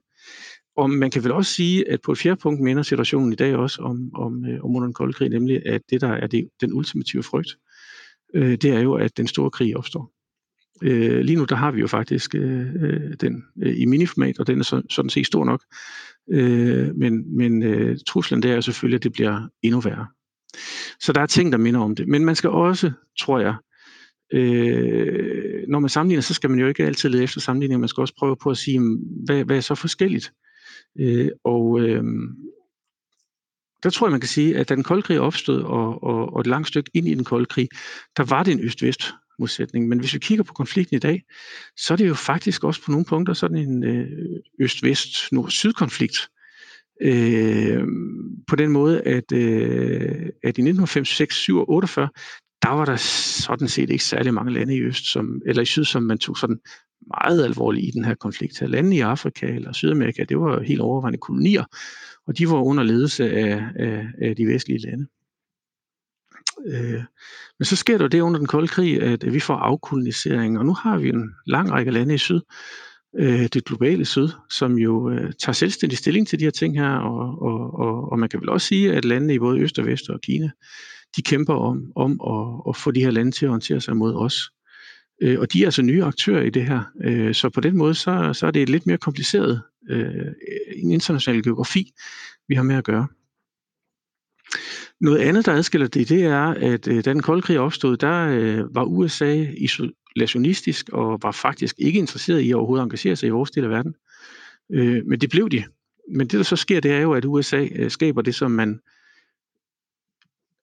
S1: Og man kan vel også sige, at på et fjerde punkt minder situationen i dag også om, om, øh, om under den kolde krig, nemlig at det, der er det, den ultimative frygt, øh, det er jo, at den store krig opstår. Øh, lige nu der har vi jo faktisk øh, øh, den øh, i miniformat, og den er så, sådan set stor nok. Øh, men men øh, truslen der er selvfølgelig, at det bliver endnu værre. Så der er ting, der minder om det. Men man skal også, tror jeg, øh, når man sammenligner, så skal man jo ikke altid lede efter sammenligninger. Man skal også prøve på at sige, hvad, hvad er så forskelligt? Øh, og øh, der tror jeg, man kan sige, at da den kolde krig opstod, og, og, og et langt stykke ind i den kolde krig, der var det en øst-vest modsætning. Men hvis vi kigger på konflikten i dag, så er det jo faktisk også på nogle punkter sådan en øh, øst-vest, nord-syd-konflikt. Øh, på den måde, at, øh, at i 1995, 6, 7 og 48, der var der sådan set ikke særlig mange lande i øst, som, eller i syd, som man tog sådan meget alvorligt i den her konflikt. Lande i Afrika eller Sydamerika, det var helt overvejende kolonier, og de var under ledelse af, af, af de vestlige lande. Øh, men så sker der det under den kolde krig, at vi får afkolonisering, og nu har vi en lang række lande i syd, øh, det globale syd, som jo øh, tager selvstændig stilling til de her ting her, og, og, og, og man kan vel også sige, at landene i både øst og vest og Kina, de kæmper om, om at, at få de her lande til at orientere sig mod os. Øh, og de er altså nye aktører i det her. Øh, så på den måde, så, så er det et lidt mere kompliceret øh, en international geografi, vi har med at gøre. Noget andet, der adskiller det, det er, at øh, da den kolde krig opstod, der øh, var USA isolationistisk og var faktisk ikke interesseret i at overhovedet engagere sig i vores del af verden. Øh, men det blev de. Men det, der så sker, det er jo, at USA øh, skaber det, som man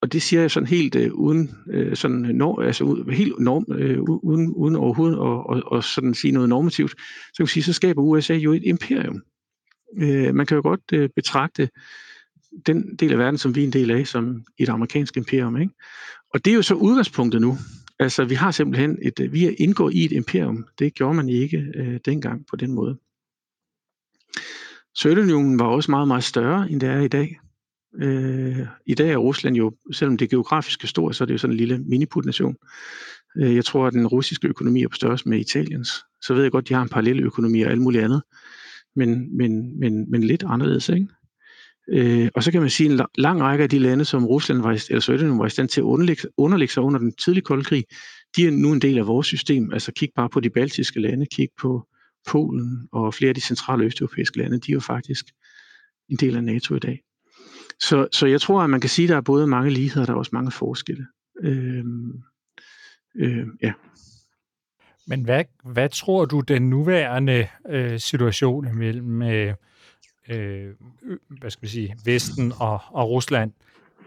S1: og det siger jeg sådan helt øh, uden øh, sådan norm, altså helt norm, øh, uden, uden overhovedet at, og, og sådan sige noget normativt, så kan man sige, så skaber USA jo et imperium. Øh, man kan jo godt øh, betragte den del af verden, som vi er en del af, som et amerikansk imperium. Ikke? Og det er jo så udgangspunktet nu. Altså, vi har simpelthen et, øh, vi er indgået i et imperium. Det gjorde man ikke øh, dengang på den måde. Sovjetunionen var også meget, meget større, end det er i dag. Øh, I dag er Rusland jo, selvom det geografisk er stort, så er det jo sådan en lille miniputnation. Øh, jeg tror, at den russiske økonomi er på størrelse med Italiens. Så ved jeg godt, at de har en parallel økonomi og alt muligt andet. Men, men, men, men lidt anderledes, ikke? Øh, og så kan man sige, at en lang række af de lande, som Rusland var, eller Sovjetunionen var i stand til at underlægge, underlægge sig under den tidlige kolde krig, de er nu en del af vores system. Altså kig bare på de baltiske lande, kig på Polen og flere af de centrale østeuropæiske lande, de er jo faktisk en del af NATO i dag. Så, så jeg tror, at man kan sige, at der er både mange ligheder, og der er også mange forskelle. Øh, øh, ja.
S3: Men hvad, hvad tror du, den nuværende øh, situation mellem øh, øh, hvad skal vi sige, Vesten og, og Rusland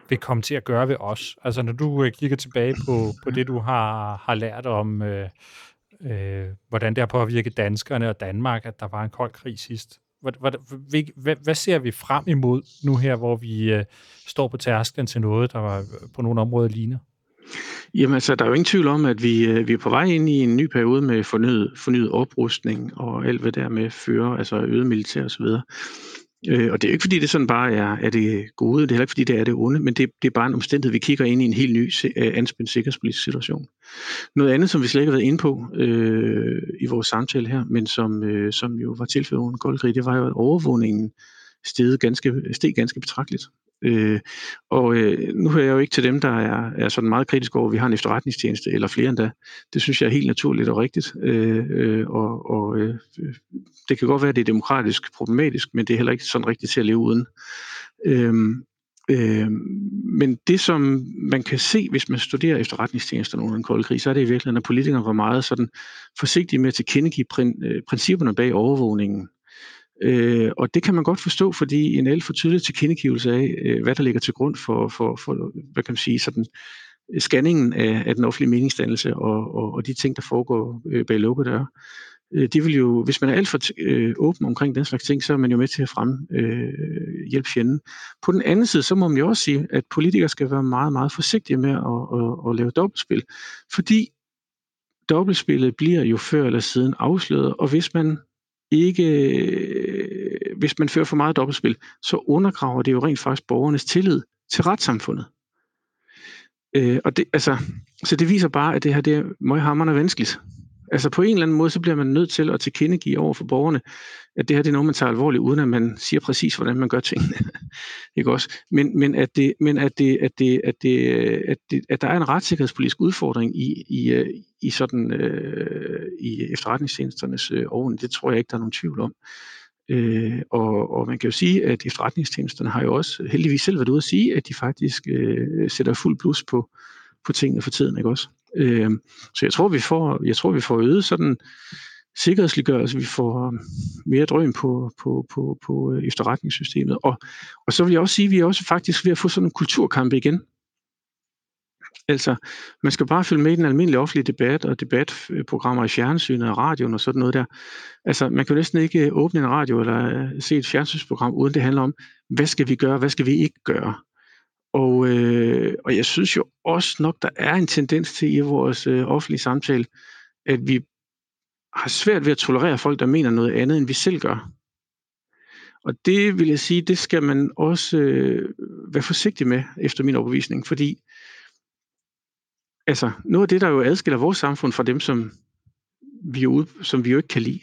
S3: vil komme til at gøre ved os? Altså når du øh, kigger tilbage på, på det, du har, har lært om, øh, øh, hvordan det har påvirket danskerne og Danmark, at der var en kold krig sidst. Hvad, hvad, hvad, hvad ser vi frem imod nu her, hvor vi øh, står på tærsklen til noget, der var øh, på nogle områder ligner?
S1: Jamen altså, der er jo ingen tvivl om, at vi, øh, vi er på vej ind i en ny periode med fornyet, fornyet oprustning og alt hvad der med fører, altså øget militær osv. Øh, og det er jo ikke fordi, det sådan bare er, er det gode, det er heller ikke fordi, det er det onde, men det, det er bare en omstændighed, vi kigger ind i en helt ny uh, anspændt sikkerhedspolitisk situation. Noget andet, som vi slet ikke har været inde på øh, i vores samtale her, men som, øh, som jo var tilfældet under koldkrig, det var jo, at overvågningen steg ganske, steg ganske betragteligt. Øh, og øh, nu hører jeg jo ikke til dem, der er, er sådan meget kritisk over, at vi har en efterretningstjeneste, eller flere endda. Det synes jeg er helt naturligt og rigtigt. Øh, øh, og og øh, det kan godt være, at det er demokratisk problematisk, men det er heller ikke sådan rigtigt til at leve uden. Øh, Øh, men det, som man kan se, hvis man studerer efterretningstjenesterne under den kolde krig, så er det i virkeligheden, at politikerne var meget sådan forsigtige med at tilkendegive prin, øh, principperne bag overvågningen. Øh, og det kan man godt forstå, fordi en alt for tydelig tilkendegivelse af, øh, hvad der ligger til grund for, for, for hvad kan man sige, sådan øh, scanningen af, af den offentlige meningsdannelse og, og, og de ting, der foregår øh, bag lukkede døre. Øh, det vil jo, hvis man er alt for øh, åben omkring den slags ting, så er man jo med til at fremme øh, hjælpe fjenden. På den anden side, så må man jo også sige, at politikere skal være meget, meget forsigtige med at, at, at lave dobbeltspil, fordi dobbeltspillet bliver jo før eller siden afsløret, og hvis man ikke, øh, hvis man fører for meget dobbeltspil, så undergraver det jo rent faktisk borgernes tillid til retssamfundet. Øh, og det, altså, så det viser bare, at det her det er møghammerende vanskeligt. Altså på en eller anden måde, så bliver man nødt til at tilkendegive over for borgerne, at det her det er noget, man tager alvorligt, uden at man siger præcis, hvordan man gør tingene. ikke også? Men, men, at, det, men at, det, at, det, at, det, at, det, at der er en retssikkerhedspolitisk udfordring i, i, øh, i, sådan, øh, i efterretningstjenesternes øh, oven, det tror jeg ikke, der er nogen tvivl om. Øh, og, og man kan jo sige, at efterretningstjenesterne har jo også heldigvis selv været ude at sige, at de faktisk øh, sætter fuld plus på, på tingene for tiden, ikke også? Øh, så jeg tror, vi får, jeg tror, vi får øget sådan sikkerhedsliggørelse, vi får øh, mere drøm på, på, på, på øh, efterretningssystemet. Og, og så vil jeg også sige, at vi er også faktisk ved at få sådan en kulturkamp igen. Altså, man skal bare følge med i den almindelige offentlige debat og debatprogrammer i fjernsynet og radioen og sådan noget der. Altså, man kan jo næsten ikke øh, åbne en radio eller se et fjernsynsprogram, uden det handler om, hvad skal vi gøre, hvad skal vi ikke gøre? Og, øh, og jeg synes jo også nok, der er en tendens til i vores øh, offentlige samtale, at vi har svært ved at tolerere folk, der mener noget andet, end vi selv gør. Og det vil jeg sige, det skal man også øh, være forsigtig med, efter min overbevisning, fordi altså, noget af det, der jo adskiller vores samfund fra dem, som vi, jo, som vi jo ikke kan lide,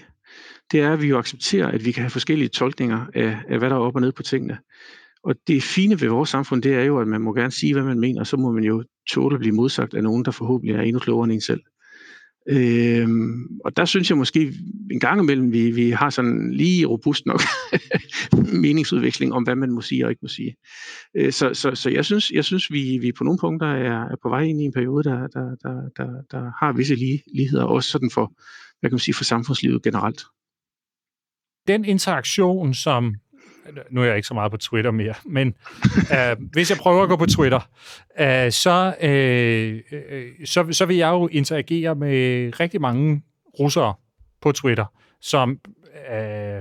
S1: det er, at vi jo accepterer, at vi kan have forskellige tolkninger af, af hvad der er op og ned på tingene. Og det fine ved vores samfund, det er jo, at man må gerne sige, hvad man mener, og så må man jo tåle at blive modsagt af nogen, der forhåbentlig er endnu klogere end en selv. Øhm, og der synes jeg måske en gang imellem, vi, vi har sådan lige robust nok meningsudveksling om, hvad man må sige og ikke må sige. Øh, så, så, så jeg synes, jeg synes vi, vi på nogle punkter er, er på vej ind i en periode, der, der, der, der, der har visse lige, ligheder, også sådan for, hvad kan man sige, for samfundslivet generelt.
S3: Den interaktion, som nu er jeg ikke så meget på Twitter mere, men øh, hvis jeg prøver at gå på Twitter, øh, så, øh, så, så vil jeg jo interagere med rigtig mange russere på Twitter, som øh,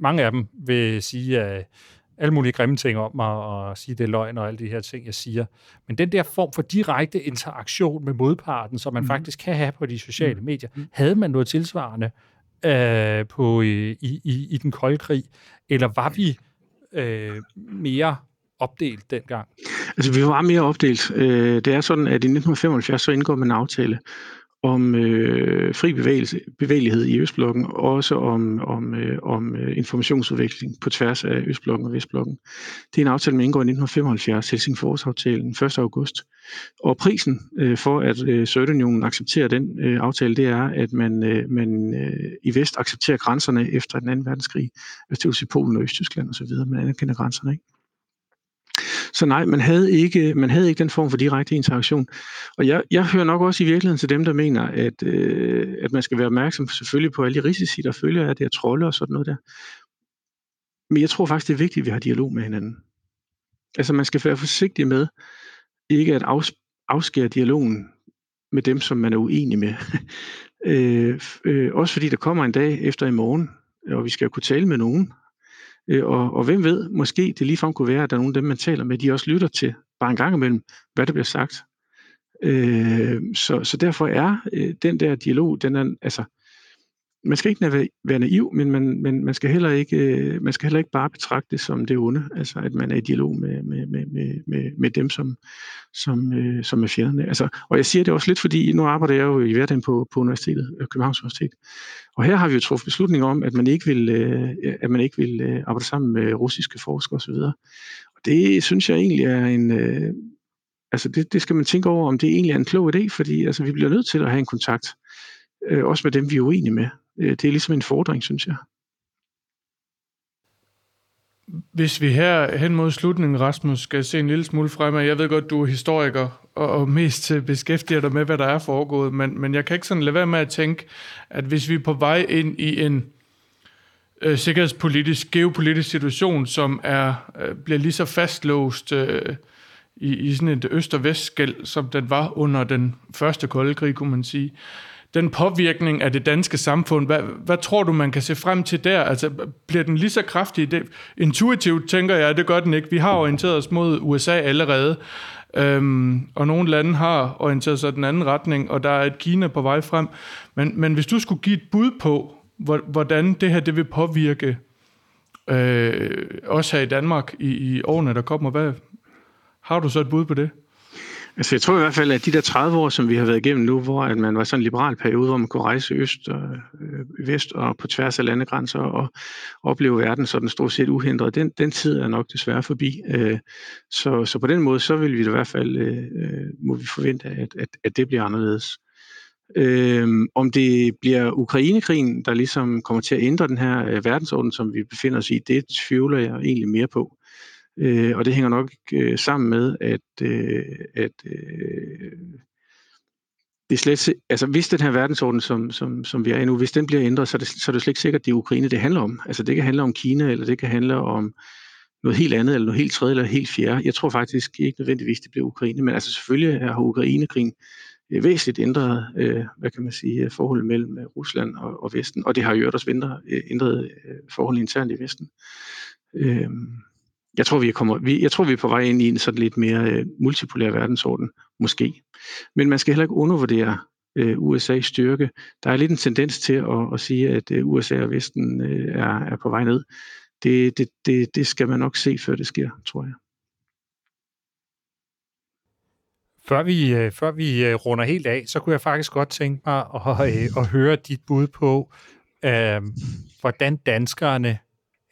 S3: mange af dem vil sige øh, alle mulige grimme ting om mig, og sige, det er løgn og alle de her ting, jeg siger. Men den der form for direkte interaktion med modparten, som man mm. faktisk kan have på de sociale mm. medier, havde man noget tilsvarende øh, på, øh, i, i, i den kolde krig, eller var vi øh, mere opdelt dengang?
S1: Altså, vi var mere opdelt. Øh, det er sådan, at i 1975 så indgår man en aftale om øh, fri bevægelse, bevægelighed i Østblokken, og også om, om, øh, om øh, informationsudveksling informationsudvikling på tværs af Østblokken og Vestblokken. Det er en aftale, man indgår i 1975, Helsingforsaftalen 1. august. Og prisen øh, for, at øh, Sovjetunionen accepterer den øh, aftale, det er, at man, øh, man øh, i Vest accepterer grænserne efter den anden verdenskrig, altså det vil sige Polen og Østtyskland osv., man anerkender grænserne, ikke? Så nej, man havde ikke, man havde ikke den form for direkte interaktion. Og jeg, jeg hører nok også i virkeligheden til dem, der mener, at, øh, at man skal være opmærksom selvfølgelig på alle de risici, der følger af det at trolde og sådan noget der. Men jeg tror faktisk, det er vigtigt, at vi har dialog med hinanden. Altså man skal være forsigtig med ikke at afs, afskære dialogen med dem, som man er uenig med. øh, øh, også fordi der kommer en dag efter i morgen, og vi skal kunne tale med nogen, Øh, og, og hvem ved, måske det ligefrem kunne være, at der er nogle af dem, man taler med, de også lytter til, bare en gang imellem, hvad der bliver sagt. Øh, så, så derfor er øh, den der dialog, den er, altså, man skal ikke være naiv, men man, men man, skal heller ikke, øh, man skal heller ikke bare betragte det som det onde, altså at man er i dialog med, med, med, med, med, dem, som, som, øh, som er fjenderne. Altså, og jeg siger det også lidt, fordi nu arbejder jeg jo i hverdagen på, på universitetet, øh, Københavns Universitet, og her har vi jo truffet beslutning om, at man ikke vil, øh, at man ikke vil øh, arbejde sammen med russiske forskere osv. Og det synes jeg egentlig er en... Øh, altså det, det skal man tænke over, om det egentlig er en klog idé, fordi altså, vi bliver nødt til at have en kontakt, øh, også med dem, vi er uenige med. Øh, det er ligesom en fordring, synes jeg.
S2: Hvis vi her hen mod slutningen, Rasmus, skal se en lille smule fremad. Jeg ved godt, du er historiker og, og mest øh, beskæftiger dig med, hvad der er foregået, men, men jeg kan ikke sådan lade være med at tænke, at hvis vi er på vej ind i en øh, sikkerhedspolitisk, geopolitisk situation, som er øh, bliver lige så fastlåst øh, i, i sådan et øst- og vestskæld, som den var under den første kolde krig, kunne man sige. Den påvirkning af det danske samfund, hvad, hvad tror du, man kan se frem til der? Altså, bliver den lige så kraftig? Det, intuitivt tænker jeg, det gør den ikke. Vi har orienteret os mod USA allerede, øhm, og nogle lande har orienteret sig den anden retning, og der er et Kina på vej frem. Men, men hvis du skulle give et bud på, hvordan det her det vil påvirke øh, også her i Danmark i, i årene, der kommer. Hvad, har du så et bud på det?
S1: Altså, jeg tror i hvert fald, at de der 30 år, som vi har været igennem nu, hvor at man var sådan en liberal periode, hvor man kunne rejse øst og øh, vest og på tværs af landegrænser og opleve verden sådan stort set uhindret, den, den tid er nok desværre forbi. Øh, så, så på den måde, så vil vi i hvert fald, øh, øh, må vi forvente, at, at, at det bliver anderledes. Øhm, om det bliver Ukrainekrigen, der ligesom kommer til at ændre den her øh, verdensorden, som vi befinder os i, det tvivler jeg egentlig mere på. Øh, og det hænger nok øh, sammen med, at, øh, at øh, det er slet, altså hvis den her verdensorden, som, som, som vi er i nu, hvis den bliver ændret, så er, det, så er det slet ikke sikkert, at det er Ukraine, det handler om. Altså det kan handle om Kina, eller det kan handle om noget helt andet, eller noget helt tredje, eller helt fjerde. Jeg tror faktisk ikke nødvendigvis, det bliver Ukraine, men altså selvfølgelig har Ukrainekrigen øh, væsentligt ændret, øh, hvad kan man sige, forholdet mellem øh, Rusland og, og Vesten, og det har jo også ændret, øh, ændret forholdet internt i Vesten. Øh, jeg tror, vi er, kommer, vi, jeg tror, vi er på vej ind i en sådan lidt mere øh, multipolær verdensorden, måske. Men man skal heller ikke undervurdere øh, USA's styrke. Der er lidt en tendens til at, at sige, at øh, USA og Vesten øh, er, er på vej ned. Det, det, det, det skal man nok se, før det sker, tror jeg.
S3: Før vi, øh, før vi øh, runder helt af, så kunne jeg faktisk godt tænke mig at, øh, at høre dit bud på, øh, hvordan danskerne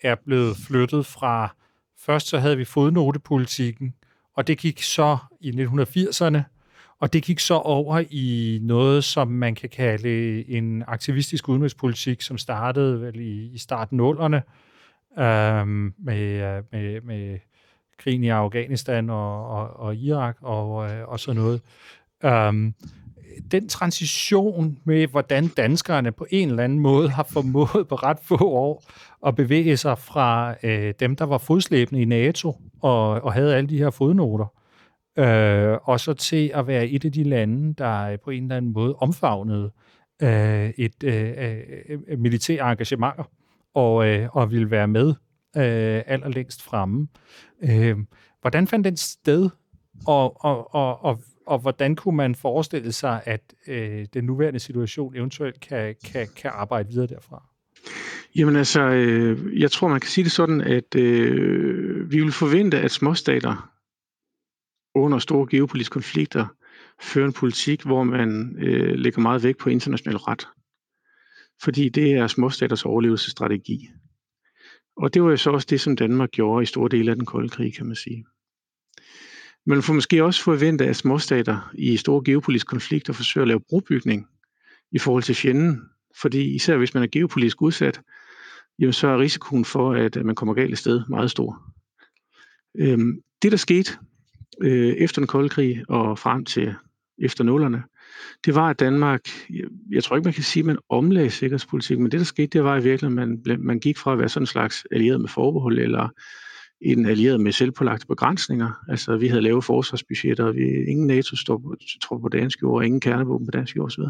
S3: er blevet flyttet fra, først så havde vi fodnotepolitikken, og det gik så i 1980'erne, og det gik så over i noget, som man kan kalde en aktivistisk udenrigspolitik, som startede vel i, i starten 0'erne, øh, med, med, med krigen i Afghanistan og, og, og Irak og, øh, og sådan noget. Um, den transition med, hvordan danskerne på en eller anden måde har formået på ret få år at bevæge sig fra øh, dem, der var fodslæbende i NATO og, og havde alle de her fodnoter, øh, og så til at være et af de lande, der på en eller anden måde omfavnede øh, et øh, øh, øh militært engagement og, øh, og ville være med øh, allerlængst fremme. Øh, hvordan fandt den sted, og, og, og, og, og hvordan kunne man forestille sig, at øh, den nuværende situation eventuelt kan, kan, kan arbejde videre derfra?
S1: Jamen altså, øh, jeg tror, man kan sige det sådan, at øh, vi vil forvente, at småstater under store geopolitiske konflikter fører en politik, hvor man øh, lægger meget vægt på international ret. Fordi det er småstaters overlevelsesstrategi. Og det var jo så også det, som Danmark gjorde i store dele af den kolde krig, kan man sige. Man får måske også forvente, at småstater i store geopolitiske konflikter forsøger at lave brobygning i forhold til fjenden. Fordi især hvis man er geopolitisk udsat, jamen så er risikoen for, at man kommer galt sted meget stor. Øhm, det, der skete øh, efter den kolde krig og frem til efter nullerne, det var, at Danmark, jeg tror ikke, man kan sige, at man omlagde sikkerhedspolitik, men det, der skete, det var i virkeligheden, at man, man gik fra at være sådan en slags allieret med forbehold, eller en allieret med selvpålagte begrænsninger. Altså, vi havde lave forsvarsbudgetter, vi, ingen NATO stod på, på dansk jord, ingen kernevåben på dansk jord osv.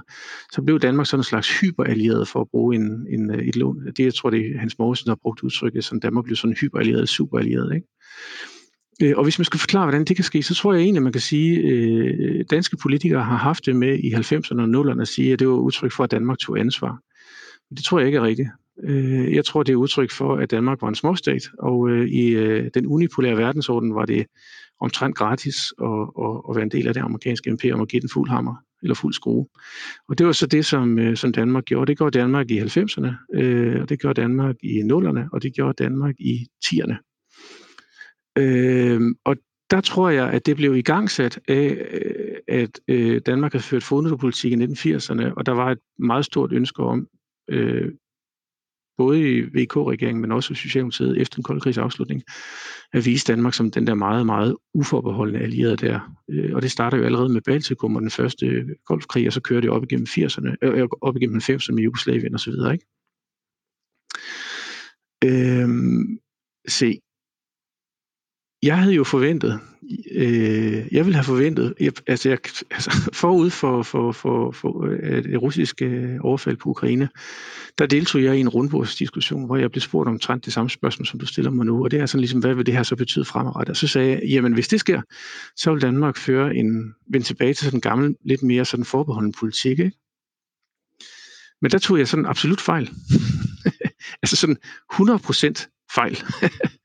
S1: Så blev Danmark sådan en slags hyperallieret for at bruge en, en, øh, et lån. Det, jeg tror, det er Hans Mogensen, der har brugt udtrykket, som Danmark blev sådan hyperallieret, superallieret, ikke? Øh, og hvis man skal forklare, hvordan det kan ske, så tror jeg egentlig, man kan sige, at danske politikere har haft det med i 90'erne og 0'erne at sige, at det var udtryk for, at Danmark tog ansvar. Men det tror jeg ikke er rigtigt. Øh, jeg tror, det er udtryk for, at Danmark var en småstat, og øh, i øh, den unipolære verdensorden var det omtrent gratis at, at, at være en del af det amerikanske imperium og give den fuld hammer eller fuld skrue. Og det var så det, som, øh, som Danmark gjorde. Det gjorde Danmark i 90'erne, øh, og det gjorde Danmark i 0'erne, og det gjorde Danmark i 10'erne. Øh, og der tror jeg, at det blev igangsat af, at øh, Danmark havde ført fodnotepolitik i 1980'erne, og der var et meget stort ønske om, øh, både i VK-regeringen, men også i Socialdemokratiet efter den kolde krigs afslutning, at vise Danmark som den der meget, meget uforbeholdende allierede der. Øh, og det starter jo allerede med Baltikum og den første øh, golfkrig, og så kører det op igennem 80'erne, øh, øh, op igennem 90'erne med Jugoslavien og så videre, ikke? Øh, se, jeg havde jo forventet, øh, jeg ville have forventet, jeg, altså, jeg, altså forud for, for, for, for øh, det russiske øh, overfald på Ukraine, der deltog jeg i en rundbordsdiskussion, hvor jeg blev spurgt om omtrent det samme spørgsmål, som du stiller mig nu, og det er sådan ligesom, hvad vil det her så betyde fremadrettet? Og så sagde jeg, jamen hvis det sker, så vil Danmark føre en, vende tilbage til sådan en gammel, lidt mere sådan forbeholden politik, ikke? Men der tog jeg sådan absolut fejl. altså sådan 100% fejl.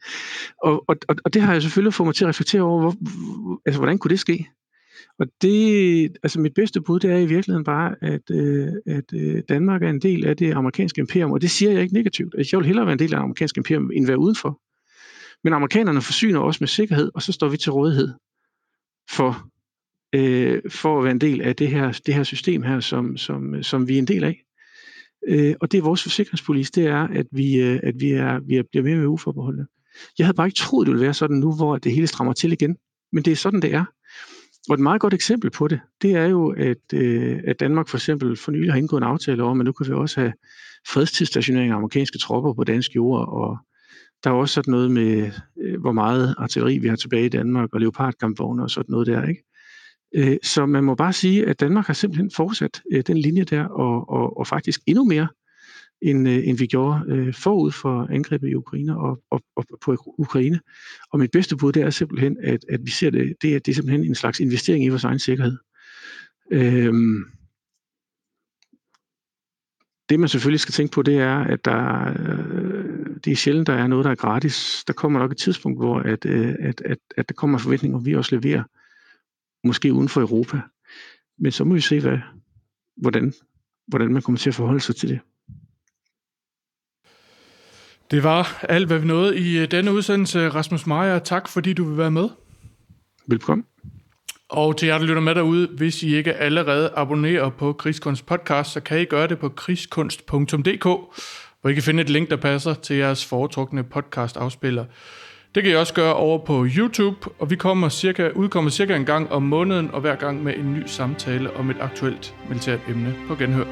S1: og, og, og det har jeg selvfølgelig fået mig til at reflektere over, hvor, altså hvordan kunne det ske? Og det, altså mit bedste bud, det er i virkeligheden bare, at, øh, at øh, Danmark er en del af det amerikanske imperium, og det siger jeg ikke negativt. Altså, jeg vil hellere være en del af det amerikanske imperium, end være udenfor. Men amerikanerne forsyner os med sikkerhed, og så står vi til rådighed for, øh, for at være en del af det her, det her system her, som, som, som vi er en del af. Øh, og det er vores forsikringspolice, det er, at vi, øh, at vi, er, vi er, bliver mere med uforbeholdende. Jeg havde bare ikke troet, det ville være sådan nu, hvor det hele strammer til igen. Men det er sådan, det er. Og et meget godt eksempel på det, det er jo, at, øh, at Danmark for eksempel for nylig har indgået en aftale om, at nu kan vi også have fredstidsstationering af amerikanske tropper på dansk jord, og der er også sådan noget med, øh, hvor meget artilleri vi har tilbage i Danmark, og leopardkampvogne og sådan noget der, ikke? Øh, så man må bare sige, at Danmark har simpelthen fortsat øh, den linje der, og, og, og faktisk endnu mere, end, øh, end vi gjorde øh, forud for angrebet i Ukraine og, og, og på Ukraine. Og mit bedste bud, det er simpelthen, at, at vi ser det, det er, det er simpelthen en slags investering i vores egen sikkerhed. Øhm, det man selvfølgelig skal tænke på, det er, at der, øh, det er sjældent, der er noget, der er gratis. Der kommer nok et tidspunkt, hvor at, øh, at, at, at der kommer forventninger, vi også leverer måske uden for Europa. Men så må vi se, hvad, hvordan, hvordan man kommer til at forholde sig til det.
S2: Det var alt, hvad vi nåede i øh, denne udsendelse. Rasmus Meyer, tak fordi du vil være med.
S1: Velkommen.
S2: Og til jer, der lytter med derude, hvis I ikke allerede abonnerer på Krigskunst podcast, så kan I gøre det på krigskunst.dk, hvor I kan finde et link, der passer til jeres foretrukne podcast afspiller. Det kan I også gøre over på YouTube, og vi kommer cirka, udkommer cirka en gang om måneden, og hver gang med en ny samtale om et aktuelt militært emne på genhør.